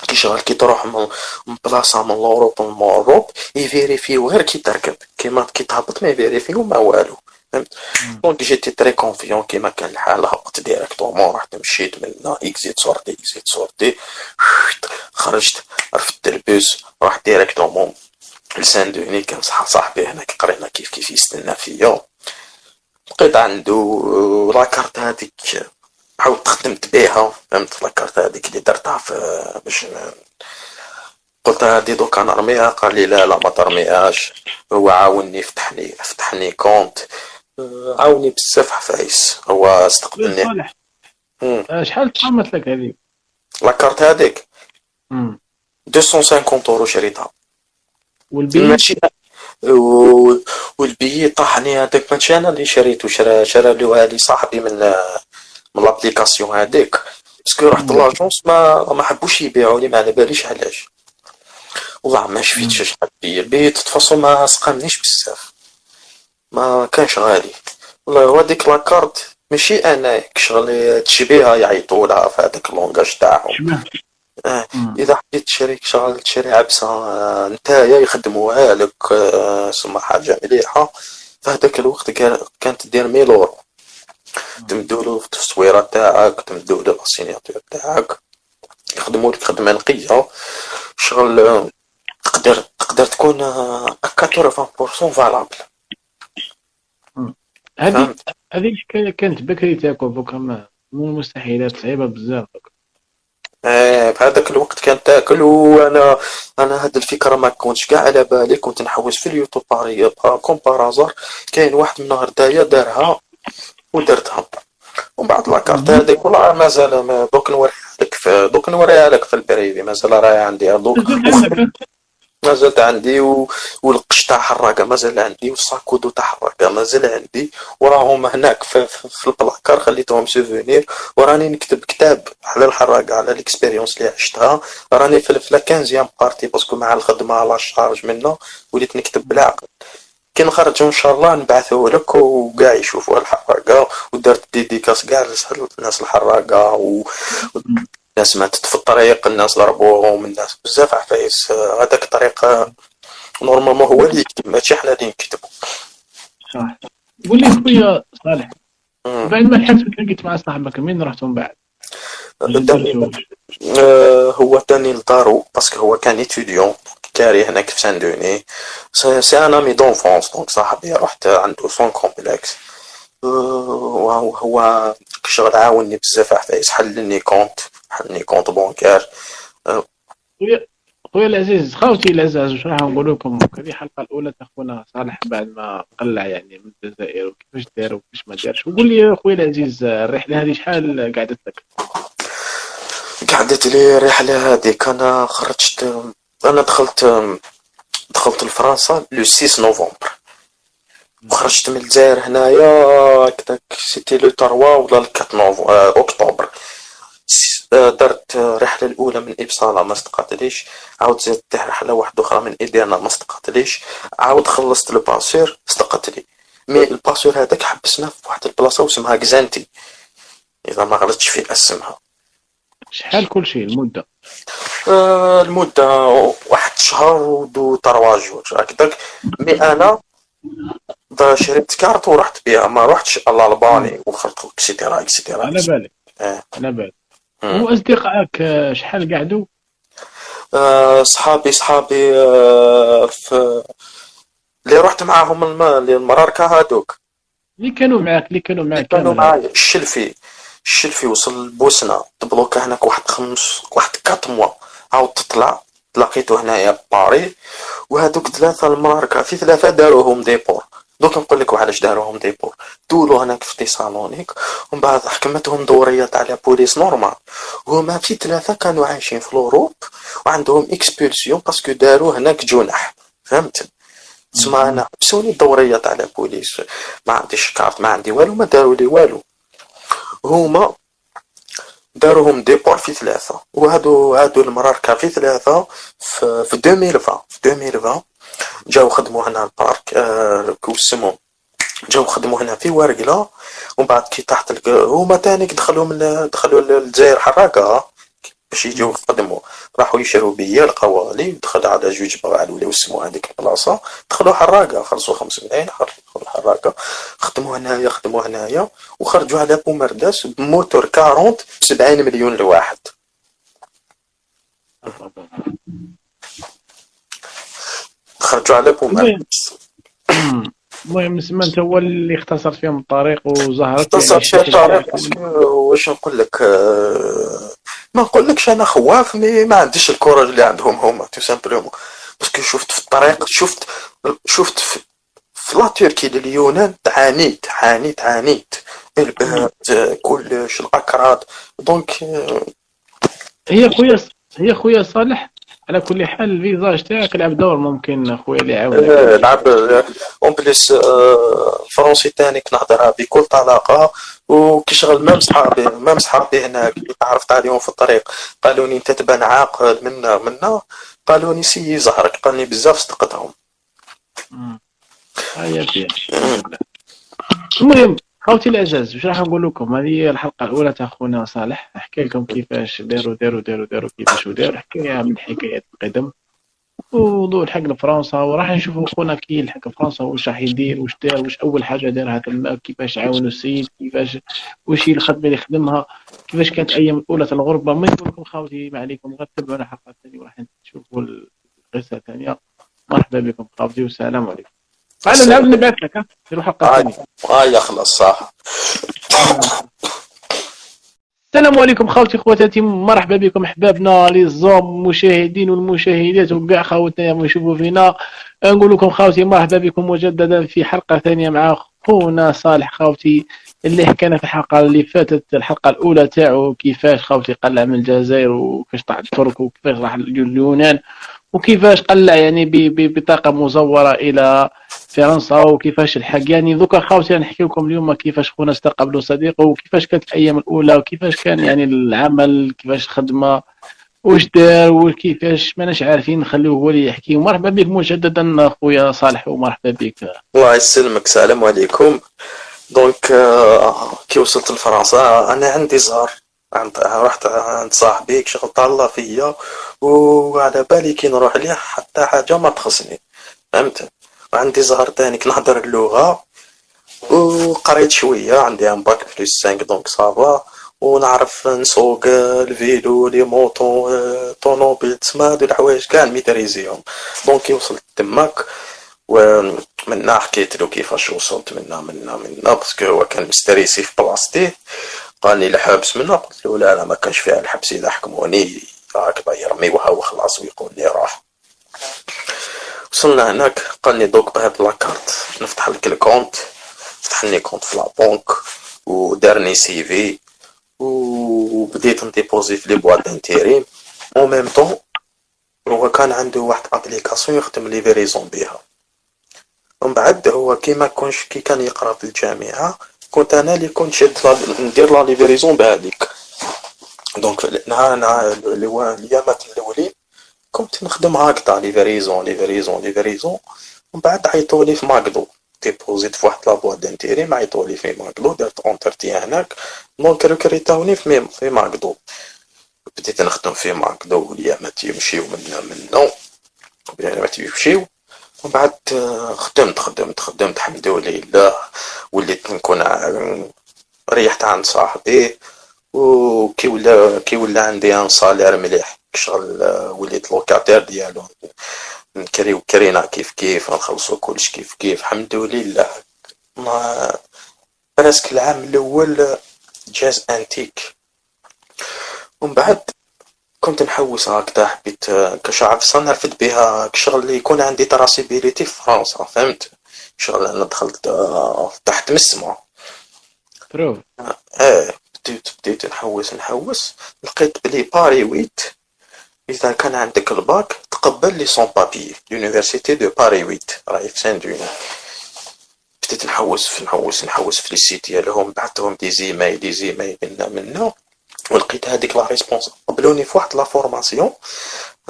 كي شغال كي تروح من بلاصه من l'Europe ل l'Europe ي vérifi و غير كي تركب كيما كي تهبط ما ي vérifi و ما والو فهمت donc j'étais très confiant كيما كان الحال هبطت directement رحت مشيت من هنا exit sortie exit sortie خرجت رفدت البوس رحت directement ل Saint-Denis كان صاحبي هناك قرينا كيف كيف يستنى فيا لقيت عنده la carte هذيك عاودت خدمت بيها فهمت la carte هذيك اللي درتها في باش قلت هادي دوكا نرميها قال لي لا لا ما ترميهاش. هو عاوني فتحني فتحني compte. عاوني بزاف عفايس هو استقبلني. آه، شحال تقامت لك هذيك؟ la carte هذيك. 250 أورو شريتها. والبي ماشي. والبي طاحني هذاك. ماشي أنا اللي شريته شرا شرا لي صاحبي من من l'application هذيك. parce que رحت l'agence ما ما حبوش يبيعوا لي ما على باليش علاش. والله ما شفيتش شحال بي البي تفاصل ما سقامنيش بزاف. ما كانش غالي. والله هذيك la carte ماشي أنا شغل تشبيها يعيطوا لها في هذاك ال langage تاعهم. آه. إذا حبيت تشري شغل تشري عفسة آه. نتايا يخدموها لك آه. سما حاجة مليحة. في هذاك الوقت كانت دير mille euros تمدوا له في التصويرة تاعك تمدوا له ال signature تاعك. يخدموا لك خدمة نقية. شغل تقدر تقدر تكون 80% valable هذه هذه كانت بكري تاكل دوكا مو مستحيلات صعيبه بزاف آه في هذاك الوقت كانت تاكل وأنا أنا هاد الفكرة ما كنتش كاع على بالي. كنت نحوس في اليوتيوب باري comme par hasard كاين واحد من نهار دايا دارها. ودرتها ومن بعد la carte هذيك والله مازال دوك نوريها لك في دوك نوريها لك في ال privé. مازال راهي عندي دوك. مازال عندي و... والقش تاع حراقة مازال عندي وال sac à dos تاع حراقة مازال عندي. وراهم هناك في, في, البلاكار خليتهم souvenir. وراني نكتب كتاب على الحراقة على ال expérience اللي عشتها. راني في, في 15 parties parce que مع الخدمة la charge منه. وليت نكتب بالعقل. كي نخرجوا إن شاء الله نبعثه لك وكاع يشوفوا الحراقة ودرت dédicace كاع الناس الحراقة و... الناس ماتت في الطريق الناس ضربوهم الناس بزاف عفايس. هذاك الطريق normalement هو اللي يكتب ماشي حنا اللي نكتبو. صح قول لي خويا صالح بعد ما لحقت تلاقيت مع صاحبك مين رحتوا من بعد؟ آه هو داني لدارو parce que هو كان étudiant كاري هناك في سان دوني. c'est un ami d'enfance donc صاحبي رحت عنده sans complexe وهو شغل عاوني بزاف عفايس حل لي compte حل لي compte bancaire خويا خويا العزيز خوتي العزاز واش راح نقول لكم؟ هذه الحلقة الأولى تاع خونا صالح بعد ما قلع يعني من الجزائر وكيفاش دار وكيفاش ما دارش. وقول لي خويا العزيز الرحلة هذه شحال قعدت لك قعدت لي الرحله هذيك أنا خرجت أنا دخلت دخلت لفرنسا le 6 نوفمبر. وخرجت من الجزائر هنايا هكداك c'était le 3 ولا 4 أكتوبر. درت رحله الأولى من ابصالا ما استقاتليش عاود زدت رحله واحدة أخرى من ايدينا ما استقاتليش عاود خلصت ال passeur استقتلي mais ال passeur هذاك حبسنا في واحد البلاصة واسمها كزانتي. إذا ما غلطتش في اسمها. شحال كل شيء المدة؟ آه المدة واحد شهر و deux trois jours هكذاك mais أنا شريت كارت ورحت بها ما رحتش لالباني وخرجت et cetera et cetera على بالي آه. على بالي واصدقائك آه، شحال قعدوا؟ آه، صحابي صحابي آه، في اللي رحت معاهم الم... المراركة هادوك. اللي كانوا معاك اللي كانوا معاك كانوا معايا الشلفي. الشلفي وصل لبوسنا تبلوكا هناك واحد خمس واحد quatre mois. عاود تطلع تلاقيتو هنايا باري. وهادوك ثلاثة المراركة في ثلاثة داروهم déport. دوك نقول لك علاش داروهم déport. دولو هناك في تيسالونيك ومن بعد حكمتهم دورية تاع la police normal. وهما في ثلاثة كانوا عايشين في l'Europe وعندهم expulsion parce que داروا هناك جنح فهمت؟ تسمى أنا حبسوني الدورية تاع la police. ما عنديش كارت ما عندي والو ما داروا لي والو. هما داروهم ديبور في ثلاثة وهادو هادو المراركة في ثلاثة في, في 2020 في 2020 جاو خدموا هنا البارك آه كوسمو جاو خدموا هنا في ورقلة ومن بعد كي تحت هما تاني دخلوا من دخلوا للجزائر حراقة. باش يجيو يخدموا راحوا يشروا بيا القوالي دخل على جوج بواعل ولاو يسموا هذيك البلاصة دخلوا حراقة خلصوا خمس ملايين دخلوا حراقة. خدموا هنايا خدموا هنايا وخرجوا على بومرداس بموتور 40 ب 70 مليون لواحد. خرجوا على بومرداس. (coughs) المهم سما أنت هو اللي اختصرت فيهم الطريق اختصرت يعني فيها الطريق. واش نقول لك؟ آه، ما نقول لكش أنا خواف mais ما عنديش ال courage اللي عندهم هما tout simplement parce que شفت في الطريق شفت شفت في, في la Turquie لليونان عانيت عانيت عانيت البرد كلش الأكراد. donc آه، هي خويا هي خويا صالح على كل حال ال visage تاعك لعب دور ممكن خويا اللي يعاون آه، لعب en plus الفرنسي تاني كنهضرها بكل طلاقه وكيشغل même صحابي même صحابي هناك اللي تعرفت عليهم في الطريق. قالوا لي أنت تبان عاقل منا منا. قالوا لي سي زهرك. قال لي بزاف صدقتهم. هيا المهم خوتي الاعزاز واش راح نقول لكم؟ هذه الحلقة الأولى تاع خونا صالح. أحكي لكم كيفاش داروا داروا داروا داروا كيفاش ودار حكاية من حكايات القدم. وضوء الحق لفرنسا وراح نشوفوا خونا كي يلحق فرنسا واش راح يدير واش دار واش أول حاجة دارها تما كيفاش عاونوا السيد كيفاش واش هي الخدمة اللي خدمها كيفاش كانت أيام الأولى تاع الغربة. ما نقول لكم خاوتي ما عليكم غير تبعونا الحلقة الثانية وراح تشوفوا القصة الثانية. مرحبا بكم خاوتي والسلام عليكم. أنا نعاود نبعث لك ها؟ في الحلقة الثانية يخلص صح السلام عليكم خوتي خواتاتي مرحبا بكم أحبابنا لي زوم المشاهدين والمشاهدات وكاع خوتنا يشوفوا فينا. نقول لكم خوتي مرحبا بكم مجددا في حلقة ثانية مع خونا صالح خوتي اللي حكينا في الحلقة اللي فاتت الحلقة الأولى تاعو كيفاش خوتي قلع من الجزائر وكيفاش طلع الترك وكيفاش راح اليونان. وكيفاش قلع يعني بطاقة مزورة إلى فرنسا وكيفاش الحق؟ يعني دوكا خاوتي نحكي لكم اليوم كيفاش خونا استقبلوا صديقه وكيفاش كانت الأيام الأولى وكيفاش كان يعني العمل كيفاش الخدمة واش دار وكيفاش ماناش عارفين نخليوه هو اللي يحكي. ومرحبا بك مجددا خويا صالح ومرحبا بك. الله يسلمك السلام عليكم. donc آه، كي وصلت لفرنسا أنا عندي زهر. عند رحت عند صاحبي شغل تهلى فيا وعلى بالي كي نروح ليه حتى حاجة ما تخصني. فهمت؟ وعندي زهر تاني كنهضر اللغة وقريت شوية عندي un bac plus cinq donc ça va ونعرف نسوق ال vélo les motos طونوبيل تسمى هادو الحوايج كاع نميتريزيهم donc كي وصلت تماك ومنا حكيت له كيفاش وصلت منا منا منا parce que هو كان مستريسي في بلاصتي. قال لي الحبس منا قلت له لا لا ما كانش فيها الحبس. إذا حكموني هكذا يرميوها وخلاص ويقول لي راح وصلنا هناك قال لي دوك بهاد la carte نفتح لك ال compte. فتح لي compte في la banque ودارني CV وبديت نديبوزي في les boîtes intérim. au même temps هو كان عنده واحد application يخدم les livraisons بها ومن بعد هو كيما كونش كي كان يقرأ في الجامعة كنت أنا اللي كنت شد ندير la livraison بهذيك donc نهار نهار الايامات الاولين كنت نخدم هكذا livraison livraison livraison ومن بعد عيطولي في McDo ديبوزيت في واحد la boîte d'intérim عيطولي في McDo درت entretien هناك donc ريكريتاوني في في McDo بديت نخدم في McDo والايامات يمشيو منا منا الايامات يمشيو ومن بعد خدمت خدمت خدمت. الحمد لله. وليت نكون ريحت عند صاحبي. وكي ولا كي ولا عندي un salaire مليح. شغل وليت locataire ديالو. نكريو كرينا كيف كيف. نخلصو كلش كيف كيف. الحمد لله. ما برسك العام الأول جاز أنتيك. ومن بعد كنت نحوس هكذا حبيت كشعب صنع رفد بها شغل اللي يكون عندي تراسيبيليتي في فرنسا فهمت؟ شغل أنا دخلت آه، تحت مسمع. بروف آه بديت بديت نحوس نحوس. لقيت بلي باري ويت. إذا كان عندك الباك تقبل لي سون بابي لونيفرسيتي دو باري ويت راهي في سان دون بديت نحوس في نحوس نحوس في les sites ديالهم بعثتهم des emails des emails منا منا ولقيت هذيك la réponse. قبلوني في واحد la formation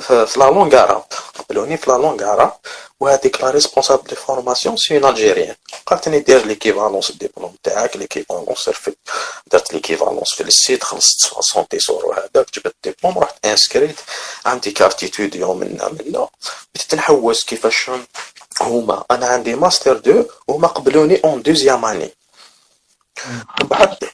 في la langue arabe قبلوني في la langue arabe وهذيك la responsable des formations c'est une Algérienne قالتني دير l'équivalence الدبلوم تاعك l'équivalence رفد درت l'équivalence في ال site خلصت 60 سورو هذاك جبت ديبلوم رحت انسكريت عندي carte étudiant منا منا بديت نحوس كيفاش هما. أنا عندي master deux وهما قبلوني en deuxième année بعد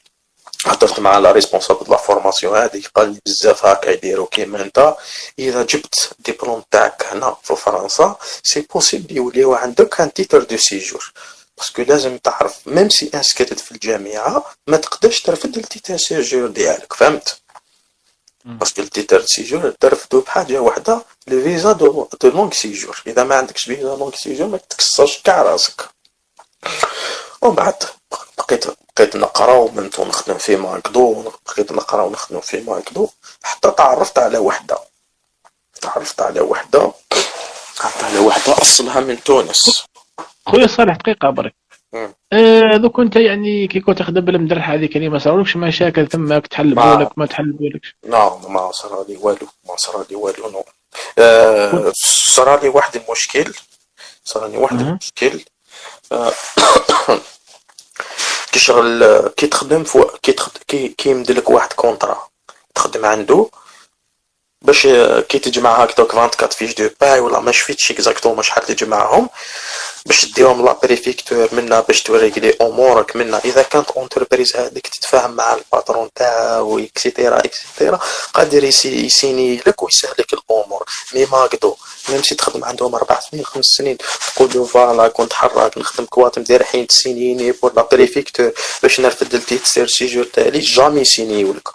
هضرت مع la responsable la formation هذيك قال لي بزاف هكا يديروا كيما انت إذا جبت الدبلوم تاعك هنا في فرنسا c'est possible يوليو عندك un titre de séjour parce que لازم تعرف même si inscrit في الجامعة ما تقدرش ترفد ال titre séjour ديالك. فهمت؟ parce que ال titre séjour ترفدو بحاجة واحدة le visa de, de long séjour إذا ما عندكش visa long séjour ما تكسرش كاع راسك. ومن بعد بقيت بقيت نقرا ومنتو نخدم في McDo بقيت نقرا ونخدم في McDo حتى تعرفت على وحدة. تعرفت على وحدة. تعرفت على وحدة أصلها من تونس. خويا صالح دقيقة برك آه دوك أنت يعني كي كنت تخدم بالمدرحه هذيك اللي ما صارولكش مشاكل تماك تحلبوا لك ما تحلبوا لكش نعم ما صار لي والو ما صار لي والو non. آه صار لي واحد المشكل. صار لي واحد المشكل. آه كي شغل كي تخدم faut que يمدلك واحد contrat تخدم عنده باش كي تجمع هكذاك 24 fiches de paie ولا ما شفيتش exactement شحال تجمعهم باش ديهم la préfecture منا باش توريكلي أمورك منا. إذا كانت entreprise هذيك تتفاهم مع ال patron تاعو et cetera et cetera قادر يسيني لك ويسهلك الأمور. مي ماكدو ميم سي تخدم عندهم أربع سنين خمس سنين تقول له فوالا كنت حراك نخدم كواتم دير حين تسينيني بور لا بريفيكتور باش نرفد التيتسير سيجور تالي جامي سينيولك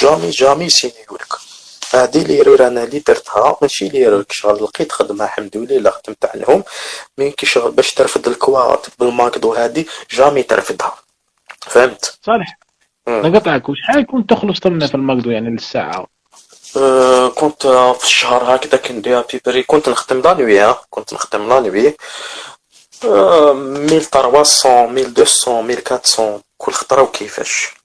جامي جامي سينيولك هادي ليرور أنا اللي درتها ماشي ليرور شغل لقيت خدمة الحمد لله خدمت عنهم مي كي شغل باش ترفد الكوات بالماكدو هادي جامي ترفدها فهمت؟ صالح نقطعك وشحال كنت تخلص تمنا في الماكدو يعني للساعة؟ أه كنت في الشهر هكذا كندير بيبري كنت نخدم لانوي كنت نخدم لانوي أه 1300 1200 1400 كل خطرة وكيفاش؟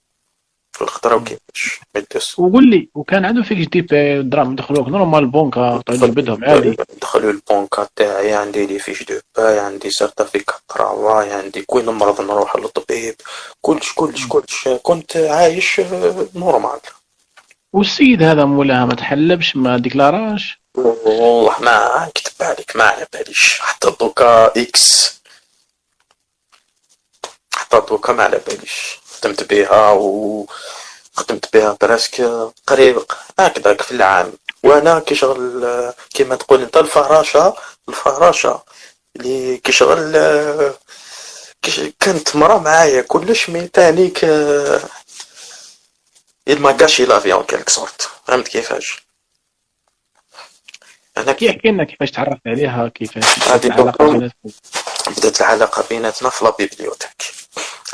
كل خطره وكيفاش 1200 وقول لي وكان عنده فيك دي بي دراهم دخلوك نورمال بونكا طيب بدهم عادي دخلوا البونكا تاعي عندي لي فيش دو باي عندي سيرتيفيكات ترافاي عندي كل مرض نروح للطبيب كلش كلش كلش. كنت عايش نورمال والسيد هذا مولاها ما تحلبش ما ديكلاراش؟ والله ما نكتب عليك ما على باليش. حتى دوكا إكس حتى دوكا ما على باليش. خدمت بها و خدمت بها براسك قريب هكذاك في العام. وأنا كي شغل كيما تقول أنت الفراشة الفراشة اللي كي شغل كانت مرة معايا كلش mais تانيك elle m'a gâché la vie en quelque sorte فهمت كيفاش؟ أيا احكي لنا كيفاش تعرفت عليها كيفاش بدات العلاقة بيناتنا في la bibliothèque.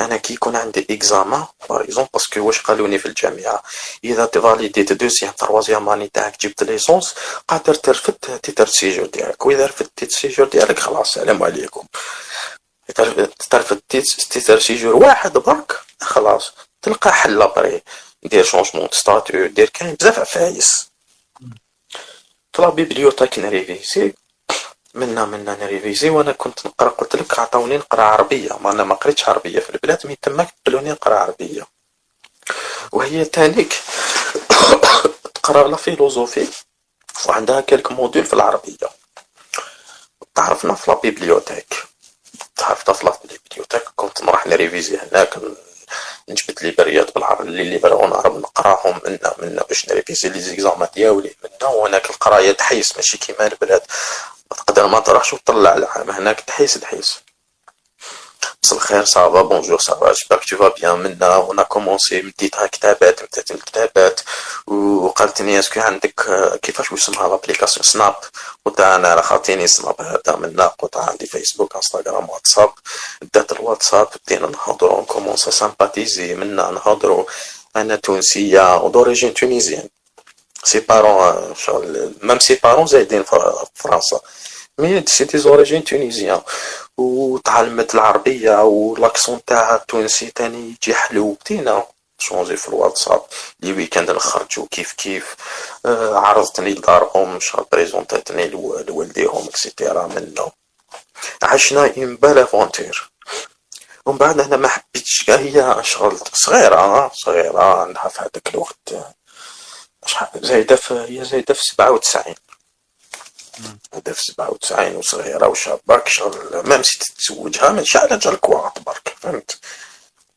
أنا كي يكون عندي examen par exemple parce que واش قالوني في الجامعة؟ إذا t'as validé deuxième troisième année تاعك جبت licence قادر ترفد titre séjour ديالك. وإذا رفدت titre séjour ديالك خلاص السلام عليكم. ترفد titre séjour واحد برك خلاص. تلقى حل après دير changement statut دير كاين بزاف عفايس. في la bibliothèque ن réviser منا منا ن réviser وأنا كنت نقرأ قلت لك عطاوني نقرأ عربية. ما أنا ما قريتش عربية في البلاد mais تماك قالوني نقرأ عربية. وهي تانيك (coughs) تقرأ la philosophie وعندها quelques modules في العربية. تعرفنا في la bibliothèque. تعرفنا في la bibliothèque. كنت نروح ن réviser هناك نجبد لي بريات بالعربي اللي بغاو نعرف نقراهم منا منا باش ن réviser les examens ديالي منا. وهناك القرايه تحيس ماشي كيما البلاد. تقدر ما تروحش وتطلع العام هناك تحيس تحيس. بس الخير صافا بونجور صافا جيباك تو بيان منا ونا كومونسي مديتها كتابات مديت الكتابات وقالت لي اسكو عندك كيفاش اسمها لابليكاسيون سناب قلت أنا راه خاطيني سناب هذا. منا قلت عندي فيسبوك انستغرام واتساب دات الواتساب بدينا نهضرو نكومونسي سامباتيزي منا نهضرو أنا تونسية ودوريجين تونيزيان سي بارون شغل ميم سي بارون زايدين في فرنسا mais c'est des origines tunisiennes وتعلمت العربية وال accent تاعها التونسي تاني يجي حلو بدينا échanger في الواتساب les week-ends نخرجو كيف كيف عرضتني لدارهم شغل présent اتني لوالديهم et cetera منه عشنا une belle aventure ومن بعد أنا ما حبيتش هي شغل صغيرة صغيرة عندها في هذاك الوقت زايدة في هي زايدة في سبعة وتسعين. هذا في سبعة وتسعين وصغيرة وشابة شغل même si تتزوجها ماشي على الكواغط برك فهمت؟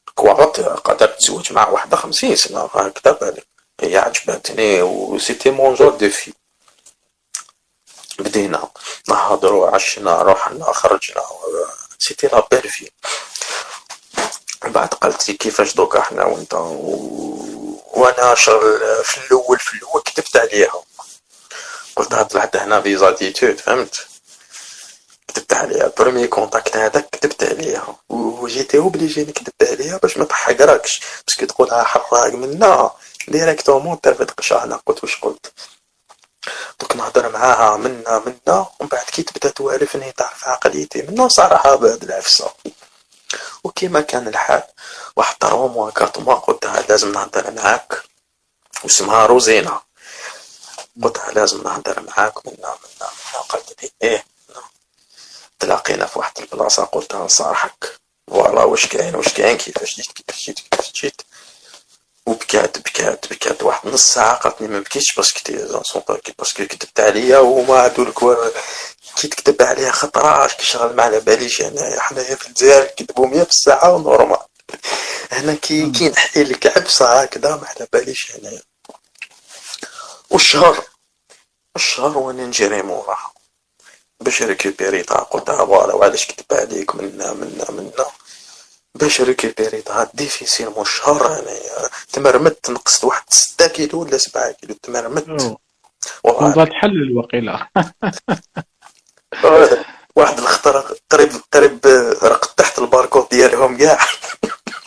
الكواغط قادر تتزوج مع واحدة خمسين سنة هكذا بالك هي عجبتني و c'était mon genre de fille. بدينا نهضرو عشنا رحنا خرجنا c'était la belle vie بعد قالت لي كيفاش دوكا إحنا وانت و... وأنا في الأول في الأول كذبت عليها قلت طلعت هنا visa d'étude فهمت؟ كذبت عليها. premier contact هذاك كذبت عليها. و j'étais obligé نكذب عليها باش ما تحقركش. parce que تقولها حراق منا directement ترفد أنا قلت واش قلت؟ دوك نهضر معاها منا منا. ومن بعد كي تبدأ توالفني تعرف عقليتي منا صراحة بعد العفسة. وكيما كان الحال واحد trois mois quatre mois قلتها لازم نهضر معاك. واسمها روزينا. قلت لازم نهضر معاك منا منا منا قالت لي إيه تلاقينا في واحد البلاصة قلت نصارحك voilà واش كاين؟ واش كاين؟ كيفاش جيت كيفاش جيت كيفاش جيت وبكات بكات بكات واحد نص ساعة قالتني ما بكيتش parce que parce que كذبت عليا وما عادو لك كي تكذب عليها خطرات كي شغل ما على باليش انايا حنايا في الجزائر نكذبوا 100 في الساعة و normal. هنا كي كي نحكي لك عفسة هكذا ما على باليش انايا والشهر الشهر وأنا نجري موراها باش récupér يتها قلتها voilà وعلاش كذبت عليك منا منا منا. باش ريكوبيريتها ديفيسيل مو شهر انايا تمرمت نقصت واحد ستة كيلو ولا سبعة كيلو تمرمت. والله تحلل وقيلا (laughs) (laughs) واحد الخطر قريب قريب رقد تحت الباركور ديالهم كاع.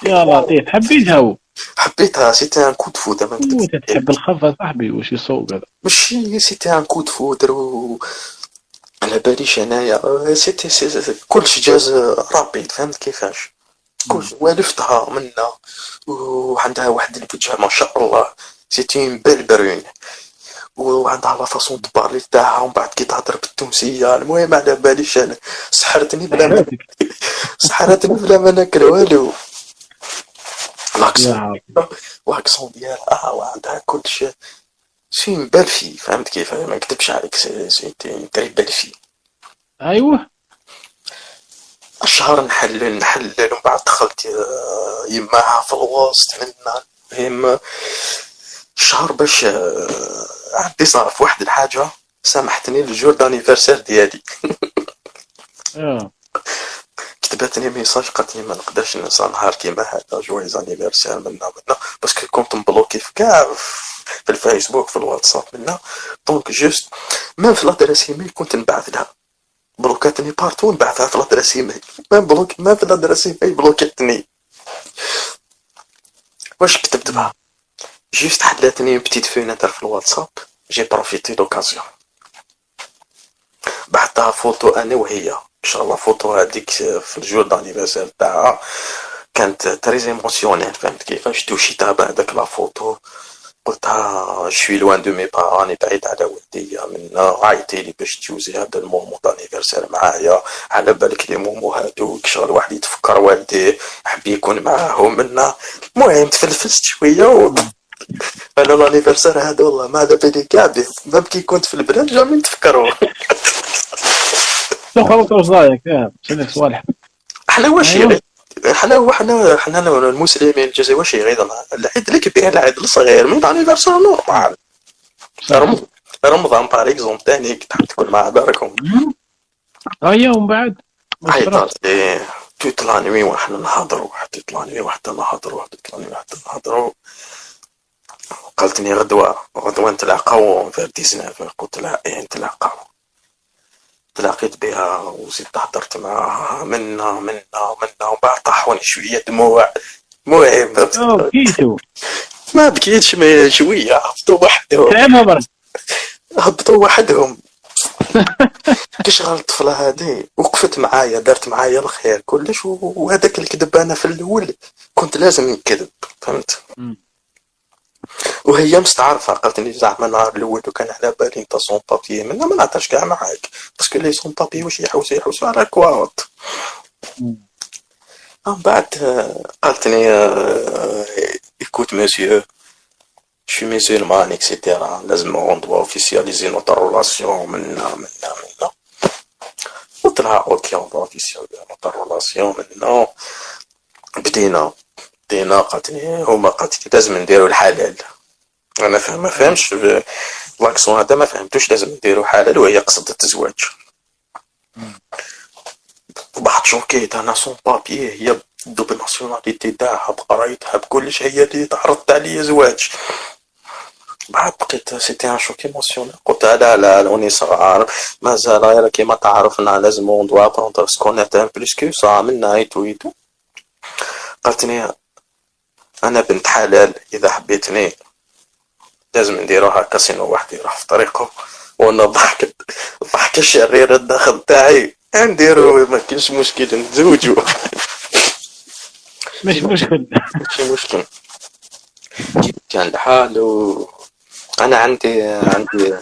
يا لطيف. حبيتها حبيتها c'était un coup de foudre mais تحب الخفة صاحبي واش يصوب هذا؟ ماشي c'était un coup de foudre و على باليش انايا c'était c'est كلشي جاز rapide فهمت كيفاش؟ كلش والفتها منا وعندها واحد الوجه ما شاء الله. c'était belle brune وعندها la façon de parler تاعها ومن بعد كي تهضر بالتونسية. المهم على باليش أنا سحرتني بلا ما (laughs) سحرتني بلا ما ناكل والو. l'accent ديالها وعندها كلشي c'est belle fille فهمت كيف ما نكذبش عليك c'est très belle fille أيوه. الشهر نحلل نحلل ومن بعد دخلت يماها في الوسط منا فهم الشهر باش عندي صارف واحد الحاجة سامحتني ل le jour d'anniversaire ديالي. كتبتني message قالت لي ما نقدرش ننسى نهار كيما هذا joyeux anniversaire منا منا parce que كنت م bloqué في كاع في الفيسبوك في الواتساب منا. donc juste même في l'adresse email كنت نبعث لها bloqu اتني partout نبعثها في l'adresse email même bloque même في l'adresse email bloqu اتني. واش كتبت بها؟ juste حلاتني petite fenêtre في الواتساب j'ai profité d'occasion بعثتها فوتو أنا وهي ان شاء الله فوتو هذيك في ال jour d'anniversaire تاعها كانت très émotionnelle فهمت كيفاش touch يتها بعدك la photo قلتها je suis loin de mes parents راني بعيد على والديا من عيطي لي باش تجوزي هذا ال moment d'anniversaire معايا على بالك لي مومو هادوك شغل واحد يتفكر والديه حبي يكون معاهم منا المهم تفلفلت شوية و... أنا l'anniversaire هذا والله ما على بالي كاع به même كي كنت في البلاد jamais نتفكرو شنو خلص واش رايك. شنو صوالح إحنا واش أيوة. حنا حنا حنا المسلمين الجزائر واش غير العيد الكبير العيد الصغير من anniversaire normal. رم- رمضان exemple تاني تحب تكون مع داركم هيا ومن بعد؟ عيطات لي توت لا نوي وحنا نهضروا. حتى لا نوي وحتى نهضروا. حتى لا نوي وحتى نهضروا. قالتني غدوة غدوة نتلاقاو في 19 قلت لها إيه نتلاقاو. تلاقيت بها وزدت هضرت معاها منا منا منا وبعد طاحوني شوية دموع. المهم أوه، كيتو. ما بكيتش ما شوية هبطوا وحدهم. هبطوا وحدهم. كشغل الطفلة هذه وقفت معايا دارت معايا الخير كلش وهذاك الكذب أنا في الأول كنت لازم نكذب فهمت. وهي مستعرفه قالت لي زعما النهار الأول وكان على بالي أنت sans papiers منا ما نعطاش كاع معاك. parce que les sans papiers واش يحوسوا يحوسوا على كواط. من بعد آه، قالت لي آه، écoute monsieur je suis musulman etc لازم on doit officialiser notre relation. منا منا منا قلت لها ok doit officialiser notre relation. منا بدينا. بدينا قالت لي هما قالت لي لازم نديروا الحلال. أنا فهم ما فهمش l'accent هذا ما فهمتوش لازم نديروا حلال وهي قصدت الزواج بعد choqu يت أنا sans papiers هي double nationalité تاعها بقرايتها بكلش هي اللي تعرضت عليا زواج. بعد بقيت c'était un choc émotionnel قلت لا لا راني صغار مازال غير كيما تعرفنا لازم on doit apprendre se connaître en plus que ça منا et tout et tout قالت لي أنا بنت حلال إذا حبيتني لازم نديروها sinon واحد يروح في طريقه. وأنا ضحكت. الضحكه الشريره الداخل تاعي. نديرو ما كاينش مشكل نتزوجوا مش مشكل. ماشي مشكل. كيف كان الحال و... أنا عندي عندي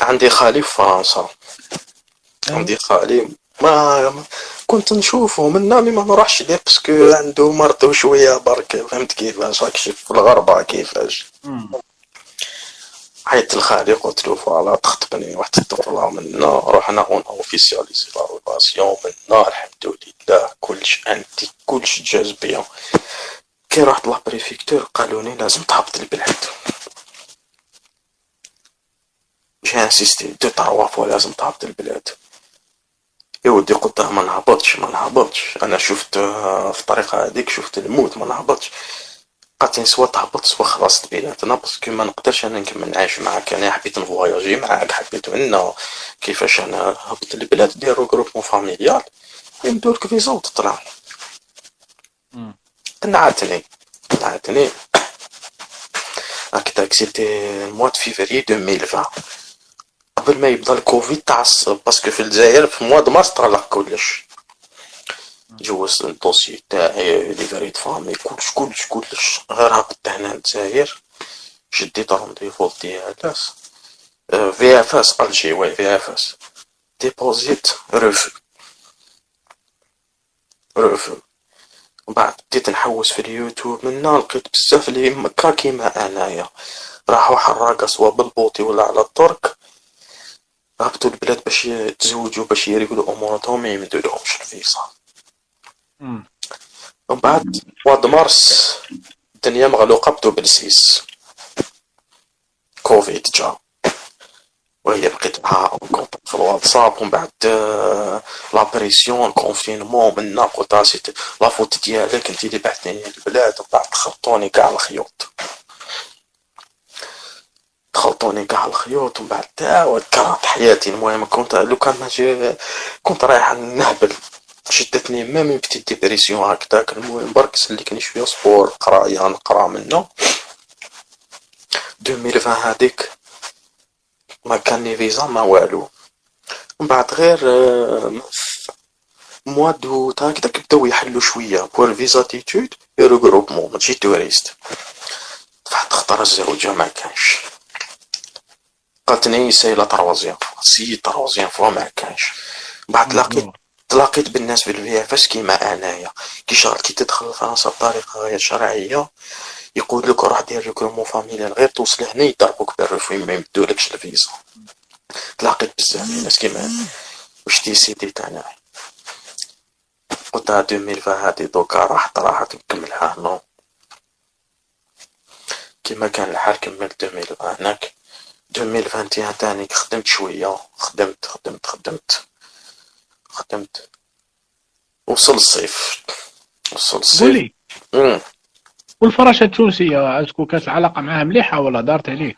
عندي خالي في فرنسا عندي خالي ما كنت نشوفه من نامي ما نروحش ليه parce que عنده مرته شوية برك فهمت كيفاش؟ راك شوف في الغربة كيفاش. عيطت لخالي قلت له voilà تخطبني واحد الطفله منا رحنا on officialisé la relation منا الحمد لله كلش انتي كلش جاز bien كي رحت la préfecture قالوا لي لازم تهبط البلاد. j'ai insisté deux trois fois لازم تهبط البلاد. يا ودي قلت له ما نهبطش ما نهبطش. أنا شفت آه، في الطريقة هذيك شفت الموت ما نهبطش. قالت لي سوا تهبط سوا خلاص بيناتنا parce que ما نقدرش أنا نكمل نعيش معاك. أنا حبيت نفواياجي معاك حبيت عنا كيفاش أنا هبط البلاد دير regroupement familial يمدوا لك فيزا وتطلع. قنعتني قنعتني هكذاك c'était le mois de février 2020 قبل ما يبدا الكوفيد تعصب parce que في الجزائر في mois de mars طلق كلش جوزت ال dossier تاعي livret de famille كلش كلش كلش غير هبطت هنا الجزائر شديت رونديفو ديالاس في اف اس الجي وي في اف اس ديبوزيت رفو من بعد بديت نحوس في اليوتيوب منا لقيت بزاف اللي كيما انايا. راحوا حراقة سوا بالبوطي ولا على الترك. هبطوا البلاد باش يتزوجوا باش يريقلوا أموراتهم ما يمدوا لهمش الفيزا. ومن بعد مواد مارس الدنيا مغلوقة بدو بالسيس كوفيد جا. وهي بقيت كونتاكت في الواتساب ومن بعد آه، لا بريسيون كونفينمون لها سيت لا فوت ديالك انت اللي بعثتني البلاد ومن بعد خلطوني كاع الخيوط. دخلت عطوني كاع الخيوط ومن بعد تعاود كرهت حياتي. المهم كنت لو كان ماشي كنت رايح نهبل شدتني même petite dépression هكداك المهم برك سلكني شوية sport قرايه نقرا منه. 2020 هاديك ما كان لي فيزا ما والو. من بعد غير mois d'août هكداك بداو يحلو شوية. pour visa d'étude regroupement ماشي touriste فحد خطر الزوجة ما كانش. قالتني c'est la troisième c'est troisième fois ما كانش. بعد تلاقيت تلاقيت بالناس في ال VFS كيما أنايا. كي شغل كي تدخل لفرنسا بطريقه غير شرعية يقول لك روح دير regroupement familial غير توصل هنا يضربوك بال refus ما يمدولكش الفيزا. تلاقيت بزاف ناس كيما واش décid يت أنا قلت 2020 هادي دوكا راحت راحت نكملها نو. كيما كان الحال كملت 2020 هناك 2021 تاني خدمت شوية. خدمت خدمت خدمت. خدمت. وصل الصيف. وصل الصيف. والفراشة التونسية عندكم كانت العلاقة معاه مليحة ولا دارت عليه؟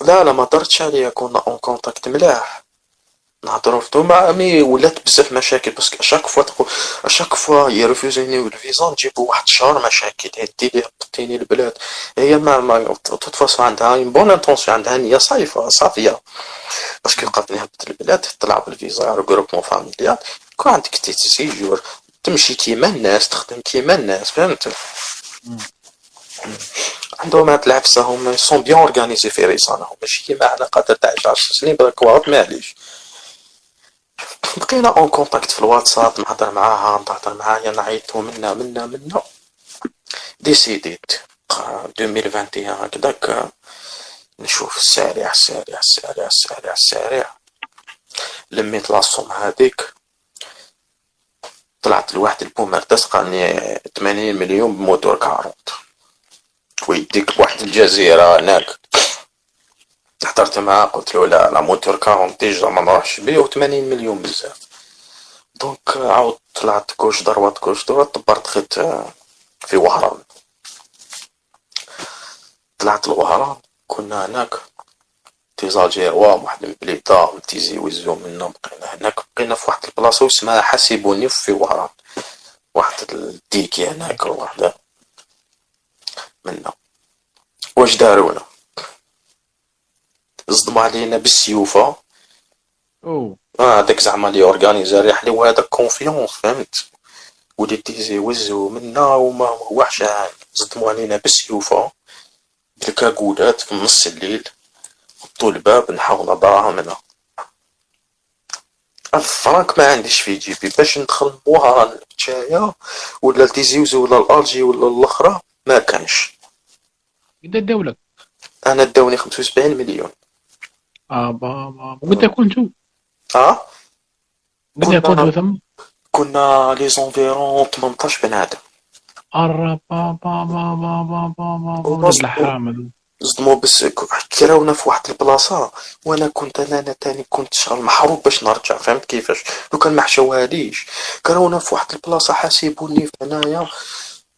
لا لا ما درتش عليا. كنا en contact ملاح نهضروا مع mais ولات بزاف مشاكل parce que à chaque fois تقول à chaque fois يرفوزيني الفيزا نجيبو واحد الشهر مشاكل هدي لي قطيني البلاد. هي ما ما toute façon عندها une bonne intention عندها نية صايفة صافية. parce que قالت نهبط البلاد طلع بال visa regroupement familial يكون عندك titre de séjour تمشي كيما الناس تخدم كيما الناس فهمت؟ عندهم هاد العفسة هما sont bien organisés في ريسانهم ماشي كيما حنا قادر تاع 10 سنين برك واعط معليش بقينا en contact في الواتساب نهضر معاها نهضر معايا نعيط منا منا منا. ديسيديت 2021 هكداك نشوف السارع السارع السارع السارع السارع لميت لاصوم هذيك. طلعت لواحد البومر تسقاني 80 مليون بموتور كاروت ويديك بواحد الجزيرة هناك. حضرت معاه قلت له لا لا موتور 40 ديجا ما نروحش بيه و80 مليون بزاف. دونك عاود طلعت كوش دروات كوش دروات طبرت خيت في وهران. طلعت لوهران كنا هناك تيزاجيروا واحد من بليطة تيزي ويزو منا بقينا هناك بقينا في واحد البلاصة اسمها حاسبوني في وهران. واحد الديكي هناك واحد منا. واش دارونا صدموا علينا بالسيوفة. أوه. آه هذاك زعما لي اورغانيزا ريحلي وهذاك كونفيونس فهمت؟ وليت وزو منا وما هو حشان صدموا علينا بالسيوفة. بالكاكولات في نص الليل. حطوا الباب نحاول دراهمنا الفرانك ما عنديش في جيبي. باش ندخل موهرة البتايا ولا التيزيوزو ولا الالجي ولا الأخرى ما كانش. قد دولك أنا داوني 75 مليون. بابا قد كنتوا آه؟ قد كنتوا ثم؟ كنا لي زونفيرون 18 بنادم. الرا بابا بابا بابا بابا ولد الحرام هذو صدموا بس كراونا في واحد البلاصة وأنا كنت أنا أنا تاني كنت شغل محروق باش نرجع فهمت كيفاش؟ لو كان ما حشواليش كراونا في واحد البلاصة حاسبوني في هنايا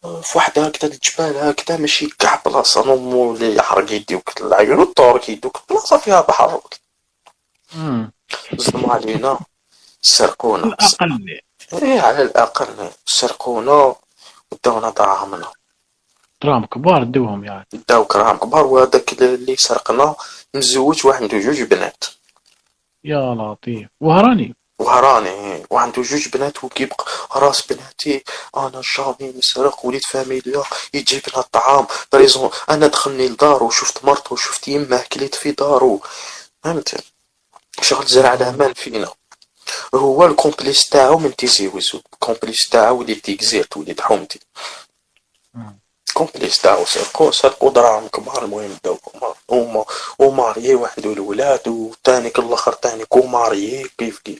في واحد هكذا الجبال هكذا ماشي كاع بلاصة نورمال اللي يحرق يديوك العيون والطور كيدوك بلاصة فيها بحر. صدموا علينا. سرقونا. الأقل. إيه على الأقل. سرقونا وداونا دراهمنا. دراهم كبار دوهم يعني داو كراهم كبار وهذاك اللي سرقنا مزوج واحد عنده جوج بنات. يا لطيف. وهراني. وهراني وعنده جوج بنات وكيبقى راس بناتي. أنا جامي مسرق وليد فاميليا يجيب لنا الطعام. بريزون أنا دخلني لدارو شفت مرته وشفت يمه كليت في دارو. فهمت؟ شغل زرع الأمان فينا. هو الكومبليس تاعو من تيزي وزو الكومبليس تاعو وليد تيكزيرت وليد حومتي. كومبليس تاعو سرقو سرقو دراهم كبار. المهم داو كبار وما وماريي واحد الولاد وتاني الآخر تاني كوماريي كيف كيف.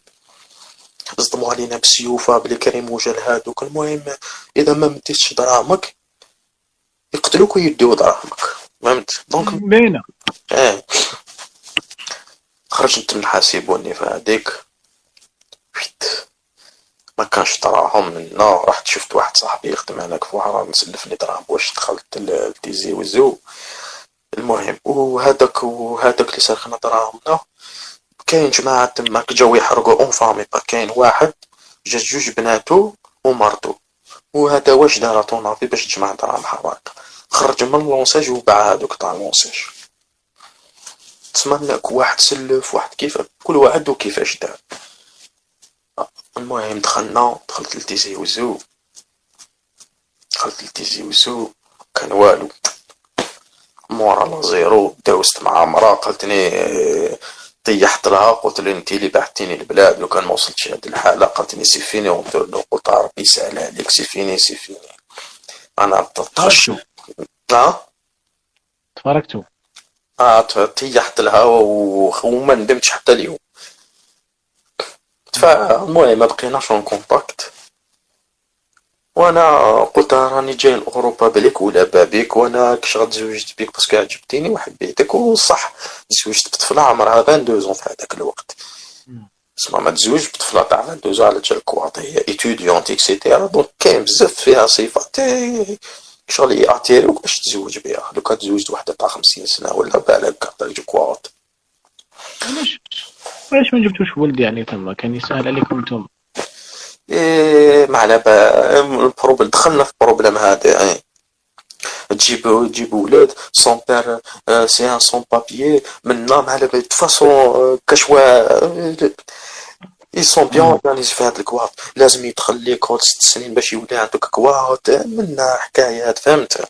صدموا علينا بسيوفة بلي كريم هادوك. المهم إذا ما مديتش دراهمك يقتلوك ويديو دراهمك. فهمت؟ donc باينه آه. خرجت من حاسبوني في هذيك ما كانش دراهم منا. رحت شفت واحد صاحبي يخدم هناك في وهران سلفني دراهم. واش دخلت لتيزي وزو. المهم وهذاك وهذاك اللي سرقنا دراهمنا. كاين جماعة تماك جاو يحرقو en famille كاين واحد جات جوج بناتو ومرتو وهذا واش دار tout en fait باش تجمع دراهم حراك خرج من l'ensage وباع هذوك تاع l'ensage تسمى واحد سلف واحد كيف كل واحد وكيفاش دار. المهم دخلنا دخلت لتيزي وزو. دخلت لتيزي وزو كان والو. مورا لا زيرو داوست مع مرا قالتني طيحت لها قلت لها انت اللي بعتيني البلاد لو كان ما وصلتش هاد الحالة قالتني سيفيني. وندير له قلت ربي يسهل عليك. سيفيني سيفيني. أنا تفرجتو ها؟ تفرجتو آه طيحت لها وما ندمتش حتى اليوم. فالمهم ما بقيناش اون كونتاكت وأنا قلت راني جاي لأوروبا بليك ولا بابيك وأنا كش غتزوجت بيك باسكو عجبتيني وحبيتك وصح. تزوجت بطفلة عمرها 22 في هذاك الوقت. تسمى ما تزوج بطفلة تاع 22 على جال كواط هي ايتوديونت اكسيتيرا دونك كاين بزاف فيها صفات. شغل ياتيروك باش تزوج بها. لو كان تزوجت وحدة تاع 50 سنة ولا بالك جو كواط علاش؟ علاش ما جبتوش ولد يعني؟ تما كان يسهل عليكم إيه ما على البروبلم دخلنا في البروبليم هذا يعني تجيب تجيب ولاد سون بير سي ان سون بابيي منا على بالي فاسون كشوا اي سون بيان اورغانيزي في هذا الكواط لازم يدخل ليكول ست سنين باش يولي عندك كواط منا حكايات فهمت؟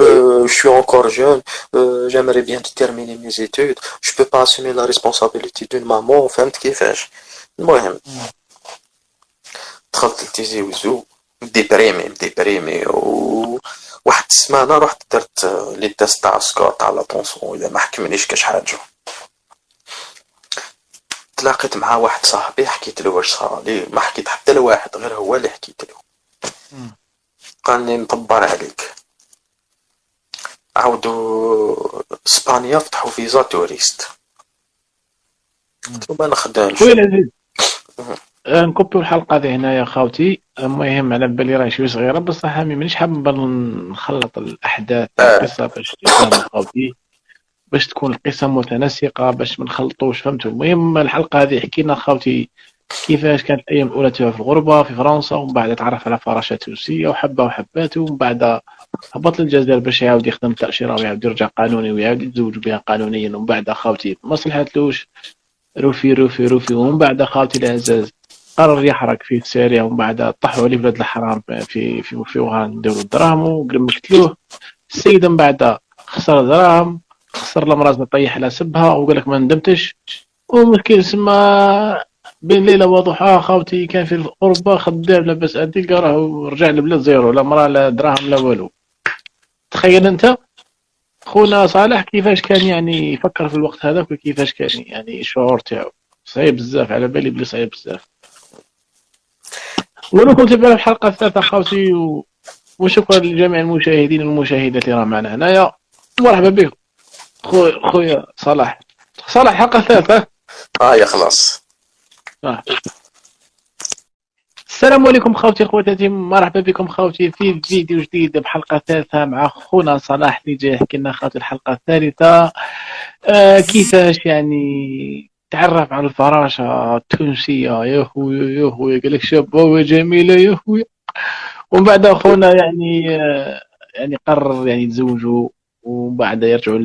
Euh, je suis encore jeune, euh, j'aimerais bien terminer mes études, je peux pas assumer la responsabilité d'une maman, فهمت كيفاش؟ المهم. دخلت لتيزي وزو déprimé déprimé و واحد السمانة رحت درت les tests تاع sucre تاع la tension اذا ما حكمنيش كاش حاجة. تلاقيت مع واحد صاحبي حكيت له واش صرالي ما حكيت حتى لواحد غير هو اللي حكيت له. قال لي نطبر عليك. عاودوا إسبانيا فتحوا visa touriste. قلت له ما نخدمش. نكوبيو الحلقة هذه هنايا خاوتي المهم على بالي راهي شوية صغيرة بصح مانيش حاب نخلط الأحداث تاع القصة باش خاوتي باش تكون القصة متناسقة باش ما نخلطوش فهمتوا المهم الحلقة هذه حكينا خاوتي كيفاش كانت الأيام الأولى تاعو في الغربة في فرنسا ومن بعد تعرف على فراشة تونسية وحبة وحباته ومن بعد هبط للجزائر باش يعاود يخدم تأشيرة ويعاود يرجع قانوني ويعاود يتزوج بها قانونيا ومن بعد خاوتي ما صلحتلوش refus refus refus ومن بعد خاوتي العزاز قرر يحرق في سوريا ومن بعد طحوا عليه بلاد الحرام في في في وهان نديروا الدراهم وقتلوه السيد من بعد خسر دراهم خسر المرا طيح على سبها وقال لك ما ندمتش. ومسكين سما بين ليلة وضحاها خاوتي كان في اوروبا خدام لاباس أدي راه رجع لبلاد zéro لا مرا لا دراهم لا والو. تخيل أنت؟ خونا صالح كيفاش كان يعني يفكر في الوقت هذاك وكيفاش كان يعني الشعور تاعو؟ صعيب بزاف على بالي بلي صعيب بزاف. في الحلقة الثالثة خاوتي و... وشكرا لجميع المشاهدين والمشاهدات اللي راه معنا هنايا. مرحبا بكم خويا خويا صلاح. صلاح الحلقة الثالثه آه يا خلاص. آه. السلام عليكم خوتي خواتاتي. مرحبا بكم خوتي في فيديو جديد بحلقة ثالثة مع خونا صلاح اللي جاي يحكي لنا خوتي الحلقة الثالثة. آه كيفاش يعني؟ تعرف على الفراشة التونسيه يا خويا يا خويا قال لك شابه وجميله يا خويا ومن بعد أخونا يعني يعني قرر يعني يتزوجوا ومن بعد يرجعوا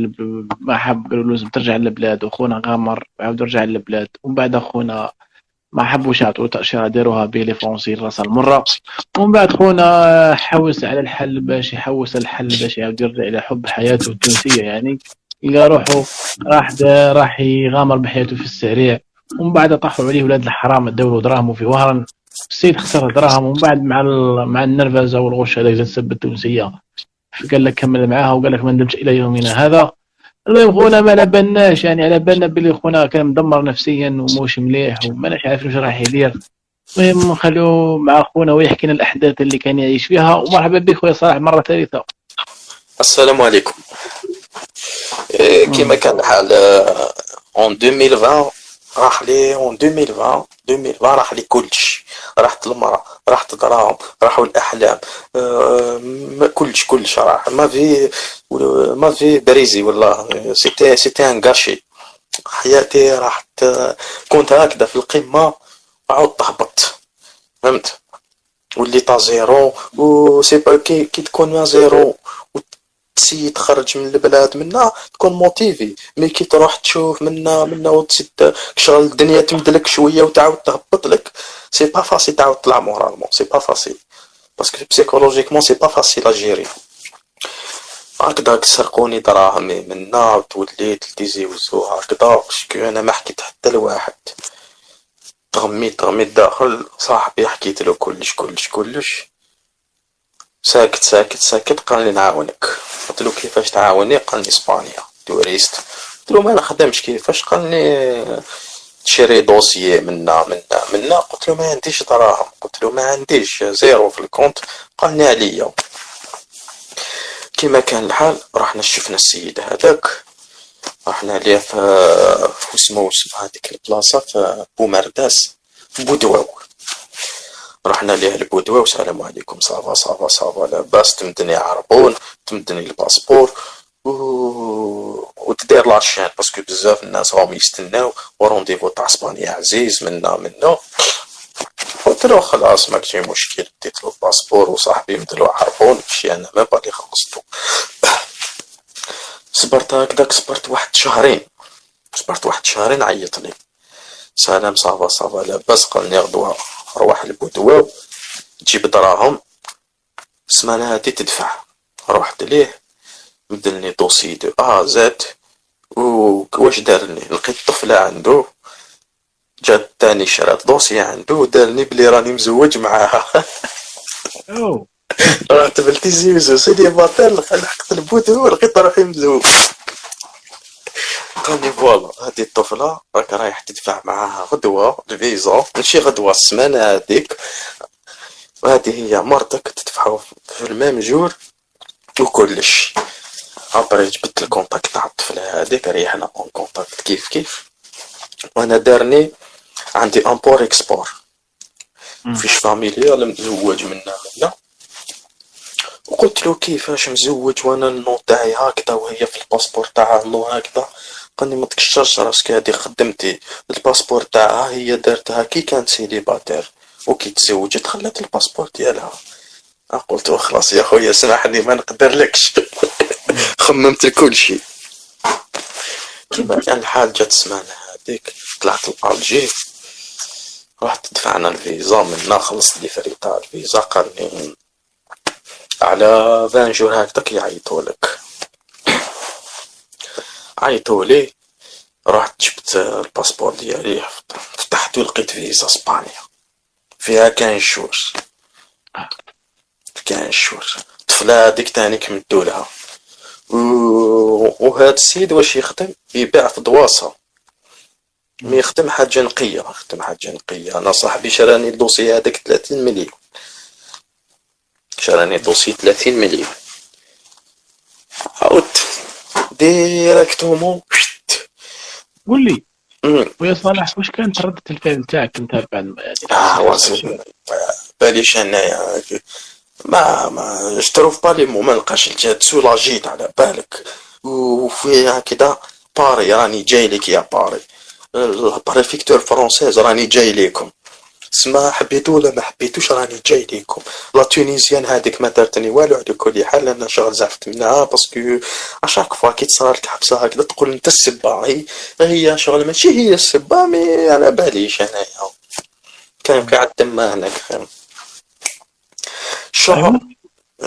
ما حب قالوا لازم ترجع للبلاد. وأخونا غامر عاود رجع للبلاد. ومن بعد أخونا ما حبوش يعطوا تأشيرة داروها بيلي فرونسي راس المرة ومن بعد خونا حوس على الحل باش يحوس الحل باش يعاود يرجع إلى حب حياته التونسية يعني. إلى روحه راح راح يغامر بحياته في السريع. ومن بعد طاحوا عليه ولاد الحرام الدولة دراهمه في وهران. السيد خسر دراهم ومن بعد مع مع النرفزة والغش هذا السب التونسية. قال لك كمل معاها وقال لك ما ندمتش إلى يومنا هذا. المهم خونا ما على بالناش يعني على بالنا بلي خونا كان مدمر نفسيا وموش مليح وماناش عارفين واش راح يدير. المهم نخليو مع خونا ويحكي لنا الأحداث اللي كان يعيش فيها. ومرحبا بك خويا صلاح مرة ثالثة. السلام عليكم. كما كان الحال en 2020 راح لي en 2020 2020 راح لي كلش راحت المرأة راحت الدراهم راحوا الأحلام كلش كلش راح ma vie ma vie brisée والله c'était c'était un gâchis حياتي راحت كنت هكذا في القمة عاود تهبط. فهمت؟ وليت zéro و c'est que, كي تكون à zéro تسي تخرج من البلاد منا تكون motivé. mais كي تروح تشوف منا منا وتسد شغل الدنيا تمدلك شوية وتعاود تهبط لك c'est pas facile تعاود تطلع moralement c'est pas facile parce que psychologiquement c'est pas facile à gérer هكذا سرقوني دراهمي منا توليت وزو هكذا أنا ما حكيت حتى لواحد. تغميت تغميت داخل صاحبي حكيت له كلش كلش كلش. ساكت ساكت ساكت. قال لي نعاونك. قلت له كيفاش تعاوني؟ قال لي إسبانيا. touriste قلت له ما نخدمش كيفاش؟ قال لي تشري dossier منا منا منا. قلت له ما عنديش دراهم. قلت له ما عنديش zéro في ال compte. قال لي عليا. كيما كان الحال رحنا شفنا السيد هذاك. رحنا ليه في اسمه هذيك البلاصة في بومرداس بودواو. رحنا ليه البودوة وسلام عليكم. ça va ça va ça va. لاباس تمدني عربون تمدني ال passeport. وتدير la chaîne parce que بزاف الناس راهم يستناو. و rendez-vous تاع إسبانيا عزيز منا منا. قلت له خلاص ماكشي مشكل. ديت له ال passeport وصاحبي مدلو عربون. مشي أنا ما بالي خلصتو. (coughs) صبرت هكداك صبرت واحد شهرين. صبرت واحد شهرين عيطني. سلام ça va ça va. لاباس قالني غدوة. روح البودوة تجيب دراهم السمانة هادي تدفع. رحت ليه بدلني dossier de A à Z و واش دارني؟ لقيت طفلة عنده جات تاني شرات dossier عنده ودارني بلي راني مزوج معاها. رحت لتيزي وزو célibataire لحقت البودو لقيت روحي مزوج. قال لي voilà هادي الطفلة راك رايح تدفع معاها غدوة الفيزا ماشي غدوة السمانة هاديك وهادي هي مرتك تدفعو في ال même jour وكلش. après جبت ال contact تاع الطفلة هاديك ريحنا en contact كيف كيف؟ وأنا دارني عندي import export fiche familiale مزوج منا منا وقلت له كيفاش مزوج وأنا ال nom تاعي هكذا وهي في ال passeport تاعها ال nom هكذا. قال ما تكشرش راسك هادي خدمتي. ال passeport تاعها هي دارتها كي كانت célibataire وكي تزوجت خلات ال passeport ديالها. قلت له خلاص يا خويا سامحني ما نقدرلكش. (laughs) خممت كل شيء كيما كان الحال جات السمانة هذيك طلعت الالجي رحت دفعنا الفيزا منا خلصت les frais الفيزا قال لي على 20 jours هكذاك يعيطولك عيطولي رحت جبت ال passeport ديالي فتحت ولقيت فيزا اسبانيا. فيها كان شهور كان شهور الطفلة هاديك تاني كمدو لها. وهاد السيد واش يخدم؟ يبيع في دواسة mais يخدم حاجة نقية يخدم حاجة نقية. أنا صاحبي شراني ال dossier هذاك 30 مليون. شراني ال dossier 30 مليون. عاودت directement قول لي ويا صالح واش كانت ردة الفعل نتاعك انت بعد آه واسي. باليش انايا ما ما اشترو في بالي مو ما نلقاش الجهات سولاجيت على بالك. وفي كذا باري راني جاي لك يا باري. البريفيكتور فرونسيز راني جاي ليكم. سما حبيتو ولا ما حبيتوش؟ راني جاي ليكم. لا تونيزيان هذيك ما دارتني والو على كل حال أنا شغل زعفت منها باسكو اشاك فوا كي تصار لك حبسه هكذا تقول أنت السبا هي هي شغل ماشي هي السبا مي على باليش أنايا. كان قاعد تما هناك. شو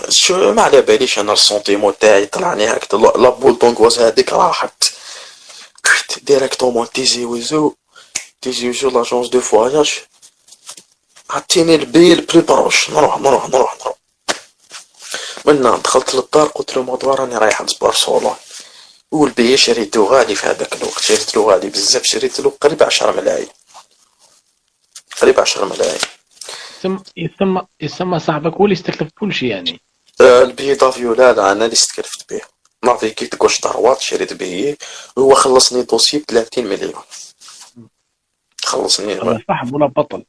شو ما على باليش أنا ال sentiment تاعي طلعني هكذا. la boule d'angoisse هذيك راحت. directement تيزي ويزو. تيزي ويزو l'agence de voyage عطيني ال billet le plus proche نروح نروح نروح. نروح منا دخلت للدار قلت له مدوار راني رايح لبرشلونة والبي شريته غالي في هذاك الوقت شريت له غالي بزاف شريت له قريب عشرة ملايين. قريب عشرة ملايين. يسمى يسمى يسمى صاحبك هو اللي استكلف كل شيء يعني. آه ال billet d'avion لا لا أنا اللي استكلفت به نافيكيت gauche droite شريت به هو خلصني dossier ب 30 مليون. خلصني. صاحب ولا بطل؟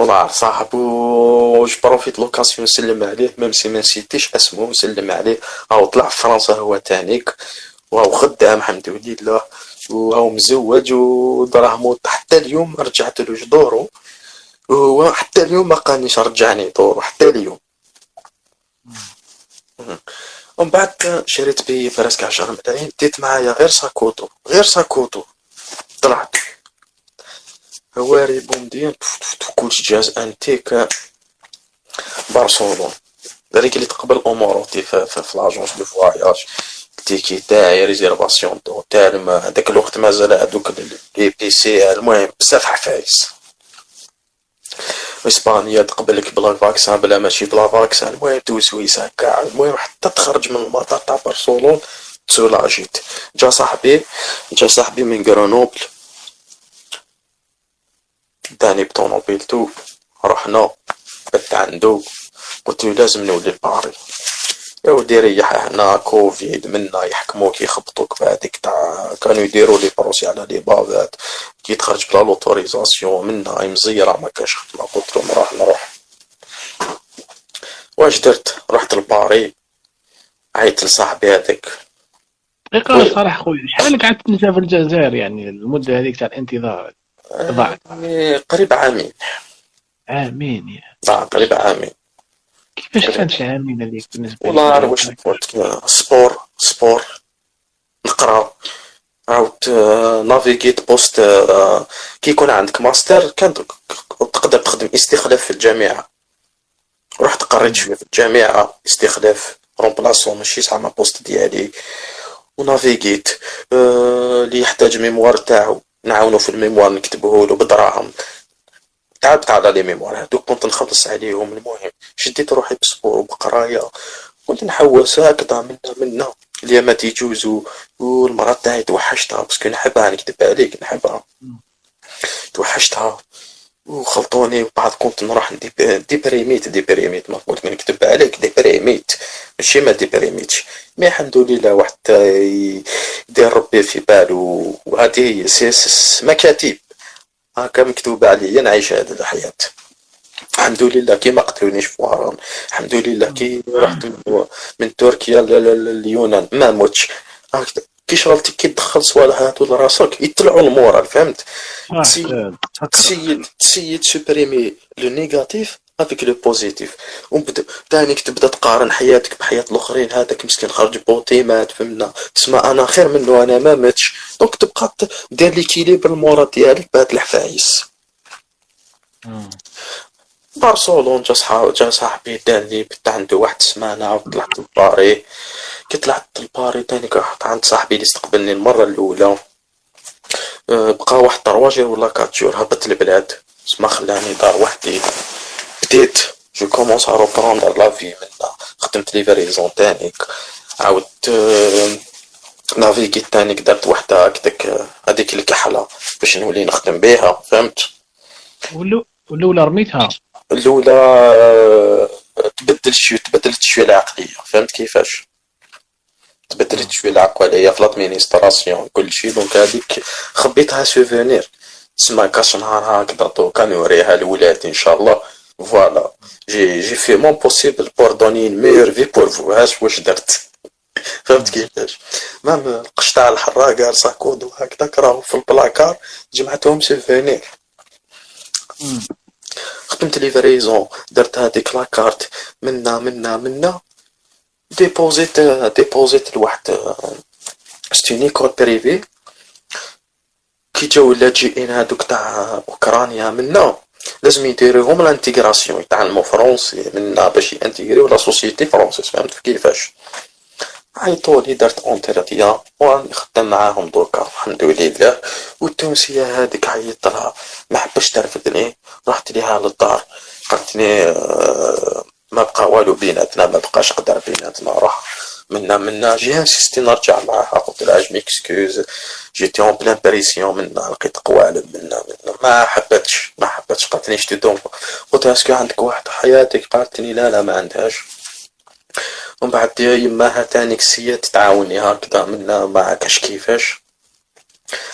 والله صاحب و profite l'occasion نسلم عليه même si ما نسيتيش اسمه نسلم عليه. هاو طلع في فرنسا هو تانيك وهو خدام الحمد لله وهو مزوج ودراهمو حتى اليوم رجعت له جدورو وهو حتى اليوم ما قالنيش رجعني دورو حتى اليوم. ومن بعد شريت بي براسك عشر ملايين ديت معايا غير ساكوتو غير ساكوتو. طلعت. هواري بومدين كلشي جهاز انتيك بارسلون ذلك اللي تقبل اموراتي في, في, l'agence de voyage ال ticket تاعي réservation d'hôtel هذاك الوقت مازال هذوك les PCR المهم بزاف حفايس. إسبانيا تقبلك بلا vaccin بلا ماشي بلا vaccin. المهم tout ça كاع المهم حتى تخرج من المطار تاع برشلونة تسولاجيت جا صاحبي جا صاحبي من غرونوبل داني بطونوبيلتو رحنا بت عندو قلت له لازم نولي لباري يا ودي ريح هنا كوفيد منا يحكموك يخبطوك بعدك تاع كانوا يديروا les procès على les bavettes كي تخرج بلا l'autorisation منا مزيرة ما كاش خدمة. قلت لهم راح نروح. واش درت؟ رحت لباري عيط لصاحبي هذاك. دقيقة صراحة خويا شحال قعدت تنسى في الجزائر يعني المدة هذيك تاع الانتظار؟ ضاعت يعني قريب عامين. عامين يا ضاع قريب عامين. كيفاش كانت عامين هذيك بالنسبة والله واش نقول sport sport. نقرا. عاود نافيغيت poste كي يكون عندك ماستر كان تقدر تخدم استخلاف في الجامعة. رحت قريت شوية في الجامعة استخلاف remplaçant ماشي زعما poste ديالي. ونافيغيت اللي يحتاج mémoire تاعو. نعاونو في ال mémoire نكتبوه له بدراهم. تعبت على les mémoires. هادوك كنت نخلص عليهم. المهم شديت روحي ب sport وبقراية كنت نحوس هكذا منا منا اليامات يجوزو والمرأة تاعي توحشتها parce que نحبها نكتب عليك نحبها. توحشتها. وخلطوني وبعد كنت نروح ديبريميت ديبريميت ما قلت نكتب عليك ديبريميت ماشي ما ديبريميتش mais الحمد لله واحد يدير ربي في بالو وهذه هي مكاتب هاكا مكتوب عليا نعيش هذه الحياة. الحمد لله كي ما قتلونيش في وهران. الحمد لله كي رحت من تركيا لليونان. ما موتش. كي شغلتي كي تدخل صوالح ولا راسك يطلعوا ال moral فهمت؟ t'essaies de t'essaies de supprimer le négatif avec le positif. وبدا تانيك تبدا تقارن حياتك بحياة الأخرين هذاك مسكين خرج بوطي مات فهمنا تسمع أنا خير منه أنا ما ماتش donc تبقى دير l'équilibre ال moral ديالك بهاد الحفايس. بارسولون جا صحاب جا صاحبي داني بت عنده واحد السمانة وطلعت لباري كي طلعت لباري تاني رحت عند صاحبي اللي استقبلني المرة الأولى. أه، بقى واحد trois jours ولا quatre jours هبط البلاد. ما خلاني دار وحدي. بديت je commence à reprendre la vie منا خدمت livraison تانيك. عاودت أه، نافيغي تانيك درت وحدة هكداك هذيك الكحلة. باش نولي نخدم بيها فهمت؟ ولو الاولى رميتها الأولى أه، تبدل شوية تبدلت شوية العقلية. فهمت كيفاش؟ تبدلت شوية العقلية. في l'administration كل شيء. donc هذيك خبيتها souvenir تسمى كاش نهار هكذا دوكا نوريها لولادي إن شاء الله. voilà j'ai j'ai fait mon possible pour donner meilleure vie pour vous هاش واش درت. (laughs) فهمت كيفاش؟ مام القش تاع الحراقه sac à dos وهكذاك راهو في البلاكار جمعتهم souvenir خدمت livraison درت هذيك la carte منا منا منا. ديبوزيت ديبوزيت لواحد c'est une école privée. كي جاو اللاجئين هادوك تاع أوكرانيا منا. لازم يديروهم l'intégration يتعلموا français منا باش يانتيغريو la société française فهمت كيفاش؟ عيطولي درت entretien وراني خدام معاهم دوكا الحمد لله. والتونسية هاديك عيطت لها ما حبش ترفدني. رحت ليها للدار. قالت لي آه، ما بقى والو بيناتنا ما بقاش قدر بيناتنا. راح منا منا. j'ai insisté نرجع معاها. قلت لها je m'excuse جيتي اون بلان باريسيون منا. لقيت قوالب منا منا. ما حبتش ما حبتش. قالت لي شتي دونك قلت لها إسكو عندك واحد حياتك؟ قالت لي لا لا ما عندهاش. ومن بعد يماها تانيك سيا تتعاوني هكذا منا ما كاش كيفاش.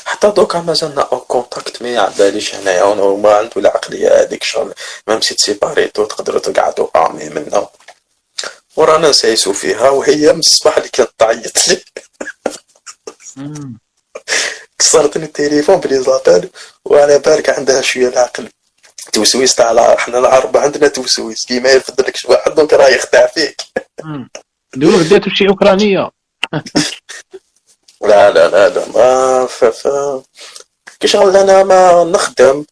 حتى دوكا مازالنا اون كونتاكت مي على باليش هنايا ما عنده العقلية هذيك شغل ميم سي تسيباريتو تقدروا تقعدوا امي منا ورانا نسايسو فيها وهي من الصباح اللي كانت تعيط لي. كسرتني التليفون بلي زابال وأنا بالك عندها شوية العقل. توسويس تاع الع- حنا العرب عندنا توسويس. كيما يفدلكش واحد دونك راه يخدع فيك. دولو بديتو شي أوكرانية. لا لا لا لا ما ف ف. كي شغل أنا ما نخدم.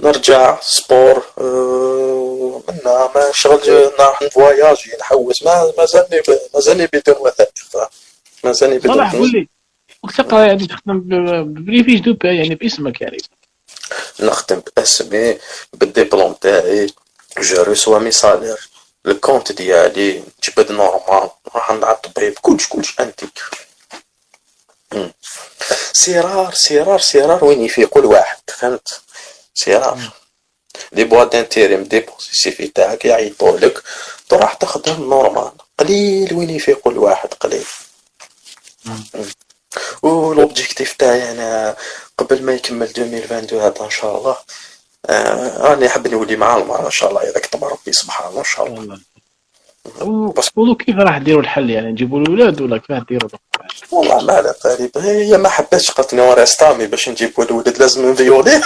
نرجع سبور آه، منا ما شغل نروح نفواياجي نحوس. ما مازالني مازالني بدون وثائق. مازالني بدون صلاح قول لي وقت تقرأ يعني تخدم ب- ب les fiches de يعني باسمك يعني. نخدم باسمي بالدبلوم تاعي. je reçois mes salaires ال compte ديالي جبد normal راح عند الطبيب كلش كلش انتيك مم. c'est rare c'est rare c'est rare وين يفيقوا الواحد فهمت؟ c'est rare les boîtes d'intérim déposer ال CV تاعك يعيطوا لك. تروح تخدم normal قليل وين يفيقوا الواحد قليل. و l'objectif تاعي أنا قبل ما يكمل 2022 هذا إن شاء الله. آه راني حاب نولي مع المرأة ان شاء الله إذا كتب ربي سبحانه ان شاء الله. وقولوا كيف راح ديروا الحل؟ يعني نجيبوا الأولاد ولا كيف ديروا والله ما على بالي هي ما حبتش قالت لي on reste amis باش نجيب الولد لازم نفيوليه (laughs)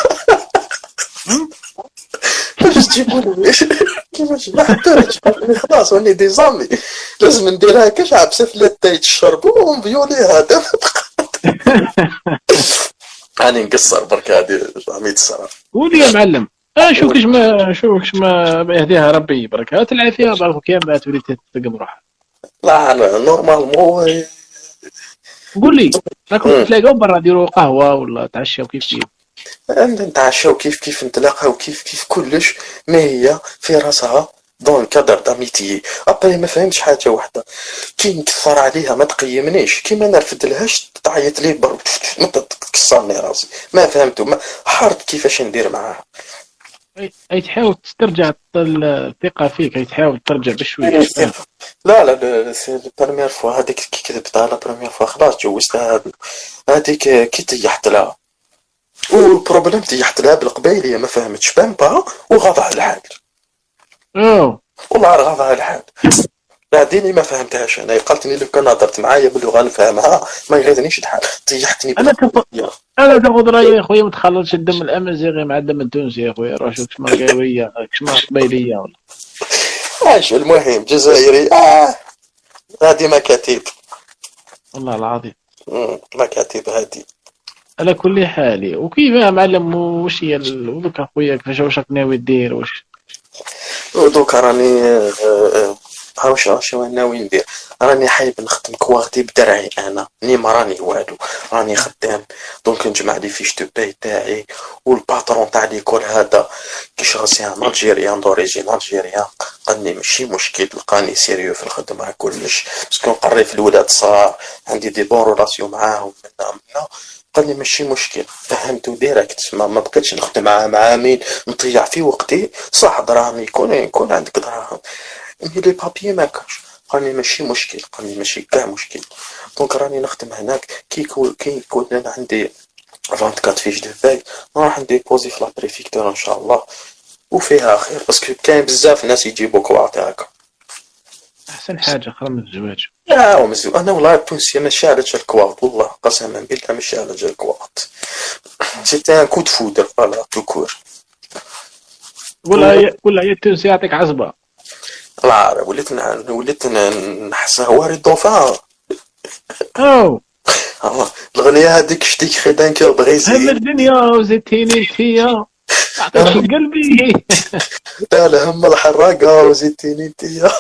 باش تجيبوا لي كيفاش؟ ما لي خلاص راني دي زامي لازم نديرها كاش عبسه في التاي تشرب ونفيولي هذا. (laughs) راني نقصر برك هذه 100 سنة. قول يا معلم آه شوف كيش ما شوف كيش ما يهديها ربي بركات العافيه بارك كيما ما تولي تقم روحها لا لا نورمالمون قول لي راكم مم. تلاقاو برا ديروا قهوة ولا تعشاو كيف كيف؟ نتعشاو كيف كيف نتلاقاو كيف كيف كلش ما هي في راسها. dans cadre d'amitié après ما فهمتش حاجة واحدة. كي نكثر عليها ما تقيمنيش. كي ما نرفد لهاش تعيط لي بر ما تكسرني راسي. ما فهمتو. ما حارت كيفاش ندير معاها. اي تحاول تسترجع الثقه فيك. أي تحاول ترجع بشوية. لا لا لا c'est ال première fois هذيك كي كذبتها la première fois خلاص جوزتها هذيك كي طيحت لها. والبروبليم طيحت لها بالقبايليه ما فهمتش. بان با وغاض على الحال أوه. والله راه الحال. بعدين ما فهمتهاش. أنا قالت لي لو كان هضرت معايا باللغة نفهمها ما يغيظنيش الحال. طيحتني أنا. تف... أنا تاخذ رأيي يا خويا ما تخلطش الدم الأمازيغي مع الدم التونسي يا خويا راه شوف كشما قاويه كشما قبيليه ولا عاش المهم جزائري. آه. هذه مكاتب والله العظيم. مكاتب هذه على كل حال وكيف معلم؟ واش هي ودوك اخويا كيفاش واش راك ناوي دير واش ودوك راني آه، آه، ها واش واش ناوي ندير راني حايب نخدم كواغطي بذراعي أنا ني راني والو. راني خدام. donc نجمع لي fiches de paie تاعي وال patron تاع l'école هذا كي شغل c'est un Algérien d'origine. Algérien قال لي ماشي مشكل لقاني sérieux في الخدمة كلش. parce que نقري في الولاد صغار عندي des bonnes relations معاهم منا منا. قال لي ماشي مشكل. فهمتو direct. ما, ما بقيتش نخدم مع معامل نضيع في وقتي. صح دراهم يكون يكون عندك دراهم. mais les papiers ما كانش قال لي ماشي مشكل. قال لي ماشي كاع مشكل. donc راني نخدم هناك. كي يكون كي يكون أنا عندي 24 fiches de paie نروح ن déposer في la préfecture إن شاء الله. وفيها خير. باسكو كاين بزاف ناس يجيبوا كواط هكا أحسن حاجة خير من الزواج. لا ومزو أنا والله التونسيه ماشي على جال الكواط والله قسما بالله على جال الكواط سيتي ان كو فودر فوالا تو كور ولا ولا هي التونسي يعطيك الله عارف وليت وليت نحس هواري الدوفان اوه آه، الأغنية هذيك شتيك خي دان كور هم الدنيا وزدتيني انتيا عطيتك قلبي. لا لا هم الحراقة وزدتيني انتيا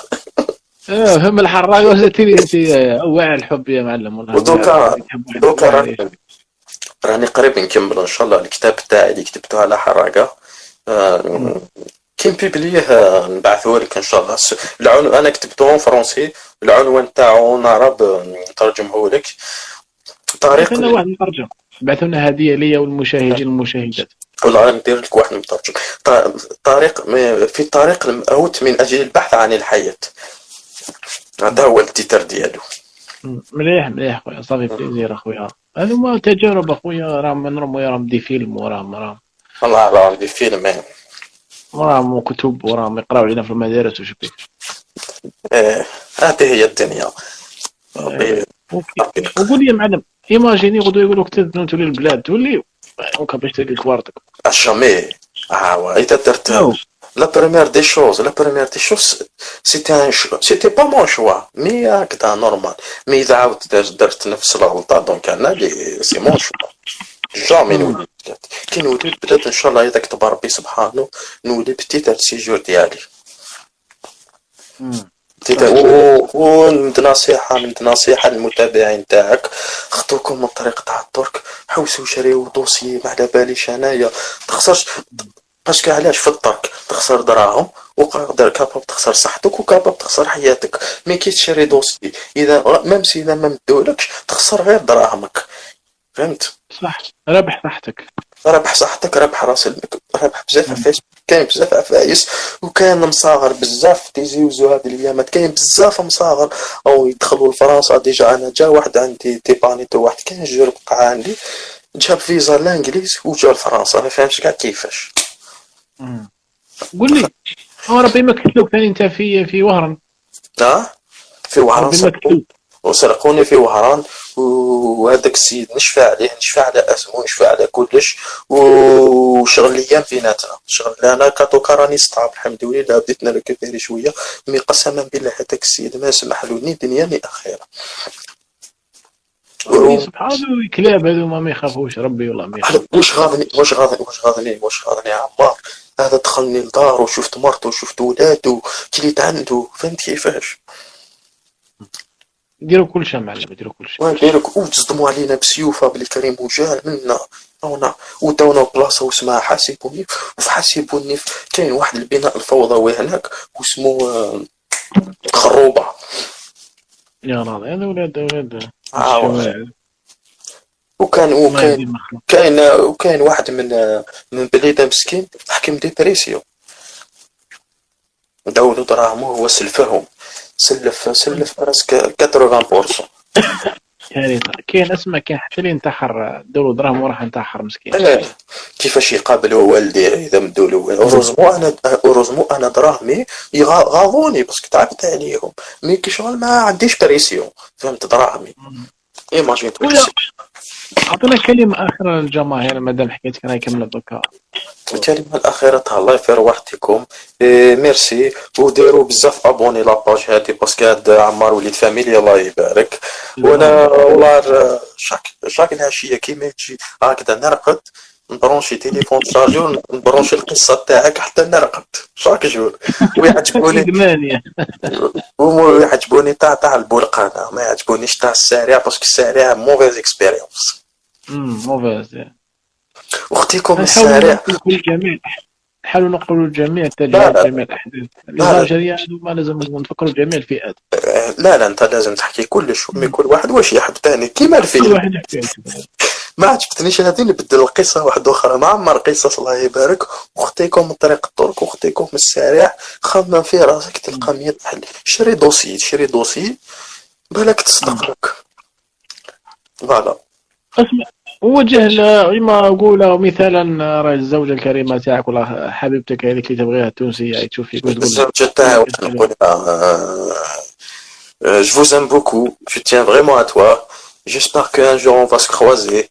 آه هم الحراقه وزدتيني انتيا واعي الحب يا معلم؟ ودوكا- دوكا. راني راني قريب نكمل إن شاء الله. الكتاب تاعي اللي كتبته على حراقة. آه، كي ن publier ه آه، نبعثه لك إن شاء الله. العنوان أنا كتبته en français العنوان تاعو نعرب آه، نترجمه لك. طريق خلينا واحد مترجم. بعثوا لنا هدية ليا والمشاهدين والمشاهدات. والله ندير لك واحد مترجم. طريق في طريق الموت من أجل البحث عن الحياة. هذا هو ال titre ديالو. مليح مليح خويا صافي plaisir أخويا. هذوما تجارب أخويا راهم راهم راهم des films وراهم راهم والله راهم des films. وراهم كتب وراهم يقراو علينا في المدارس وش بيك إيه هذه هي الدنيا. ربي وقول لي يا معلم imagine غدو يقولوا لك تولي البلاد تولي donc باش تلقى كواغطك. jamais آه اذا درت la première des choses la première des choses c'était un c'était pas mon choix mais هكذا normal mais اذا عاود درت نفس الغلطه donc أنا لي c'est mon choix jamais نولي كي نولي بدات ان شاء الله اذا كتب ربي سبحانه نولي ب titre de séjour ديالي ونمد نصيحة نمد نصيحة للمتابعين تاعك خطوكم من طريق تاع الترك حوسوا شريو dossier ما على باليش انايا تخسرش parce que علاش في الترك تخسر دراهم وقادر capable تخسر صحتك و capable تخسر حياتك. mais كي تشري dossier إذا même si إذا ما مدولكش تخسر غير دراهمك. فهمت؟ صح. ربح صحتك. ربح صحتك ربح راس المك ربح بزاف عفايس كاين بزاف عفايس وكان مصاغر بزاف تيزيوزو هذه الأيامات كاين بزاف مصاغر. أو يدخلوا لفرنسا déjà أنا جا واحد عندي تيبانيتو واحد كان جا بقى عندي جاب فيزا لانجليز وجا لفرنسا. ما فهمتش كاع كيفاش. قول لي هو ربي ما كتلوك ثاني أنت في في وهران؟ آه في وهران وسرقوني في وهران. وهذاك السيد نشفى عليه نشفى على أسمه نشفى على كلش. وشغل الأيام بيناتنا. شغل أنا كاتوكا راني ستاب الحمد لله. بديت نركبيري شوية. مي قسما بالله هذاك السيد ما سمح له ني دنيا ني اخره سبحان الله كلاب هذوما ما يخافوش. ربي والله ما يخافوش. واش غاضني واش غاضني واش غاضني؟ واش غاضني يا عمار؟ هذا دخلني لدار وشفت مرته وشفت ولادو كليت عنده. فهمت كيفاش؟ ديروا كل شيء معلم ديروا كل شيء وديروا وتصدموا علينا بسيوفة بلي كريم وجال منا. هنا. وداونا بلاصة واسمها حاسبوني وفي حاسبوني كاين واحد البناء الفوضوي هناك واسمه آه، خروبة. يا راضي هذا ولاد ولاد. وكان وكاين كاين وكاين واحد من من بليده مسكين حكم dépression داولو دراهمو هو سلفهم. سلف سلف presque 80% كارثة. كاين اسماء كاين حتى اللي انتحر دولو دراهم وراح انتحر مسكين. كيفاش يقابل والديه إذا مدوا له heureusement أنا heureusement أنا دراهمي غاضوني parce que تعبت عليهم. mais كي شغل ما عنديش pression فهمت؟ دراهمي. imagine أعطينا كلمة أخرى للجماهير مادام حكيتك أنا كمل دوكا الكلمة الأخيرة الله يفير وحدكم إيه ميرسي. وديروا بزاف abonnez la page هادي parce que هاد عمار وليد famille الله يبارك. وأنا والله chaque chaque العشيه كيما تجي هكذا نرقد. نبرونشي تليفون chargeur نبرونشي القصة تاعك حتى نرقد chaque jour ويعجبوني (laughs) ويعجبوني تاع تاع البرقانه ما يعجبونيش تاع السريع parce que السريع mauvaise expérience موفيز واختيكم السريع. نحاولوا نقولوا الجميع. اتجاه جميع الأحداث. المهاجريه ما لازم نفكروا جميع الفئات. لا لا أنت لازم تحكي كلش كل واحد واش يحب ثاني كيما الفيلم. كل واحد ما عجبتنيش هذه نبدل القصة واحدة أخرى ما عمر قصص الله يبارك. واختيكم من طريق الطرق واختيكم من السريع. خمم في راسك تلقى 100 حل شري دوسي شري دوسي. بالك تصدق. لك فوالا. وجه لما أقول مثالا راي الزوجة الكريمة تاعك ولا حبيبتك هذيك اللي تبغيها التونسية تشوفي الزوجه تاعي نقول Je vous aime beaucoup, je tiens vraiment à toi. J'espère qu'un jour on va se croiser.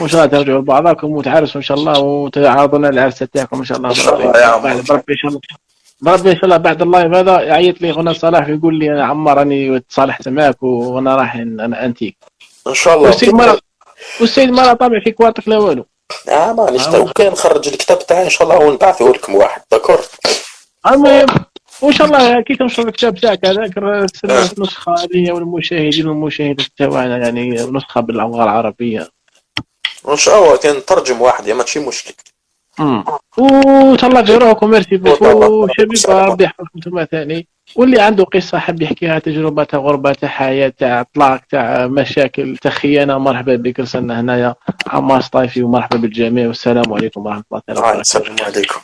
وان شاء الله ترجعوا لبعضكم وتعرسوا إن شاء الله وتعرضونا العرسه تاعكم إن شاء الله. بربي بربي إن شاء الله بربي ان شاء الله بعد ال live هذا يعيط لي خونا صلاح يقول لي أنا عمار راني تصالحت معك وأنا راح أنا أنتيك. إن شاء الله. والسيد مرة والسيد مرة طابع في كوارتك لا والو. آه مانيش تو كان نخرج الكتاب تاعي إن شاء الله ونبعثه لكم واحد. d'accord المهم وإن شاء الله كي تنشر الكتاب تاعك هذاك النسخة هذه والمشاهدين والمشاهدات تاعنا يعني نسخة باللغة العربية. وان شاء الله كان نترجم واحد يا ماشي مشكل. وتهلا merci beaucoup. شباب ربي يحفظكم. أنتم ثاني. واللي عنده قصة حاب يحكيها تجربة تاع غربة تاع حياة تاع أطلاق تاع مشاكل تاع خيانة مرحبا بك. رسلنا هنايا عمار سطايفي ومرحبا بالجميع. والسلام عليكم ورحمة الله وبركاته. السلام عليكم.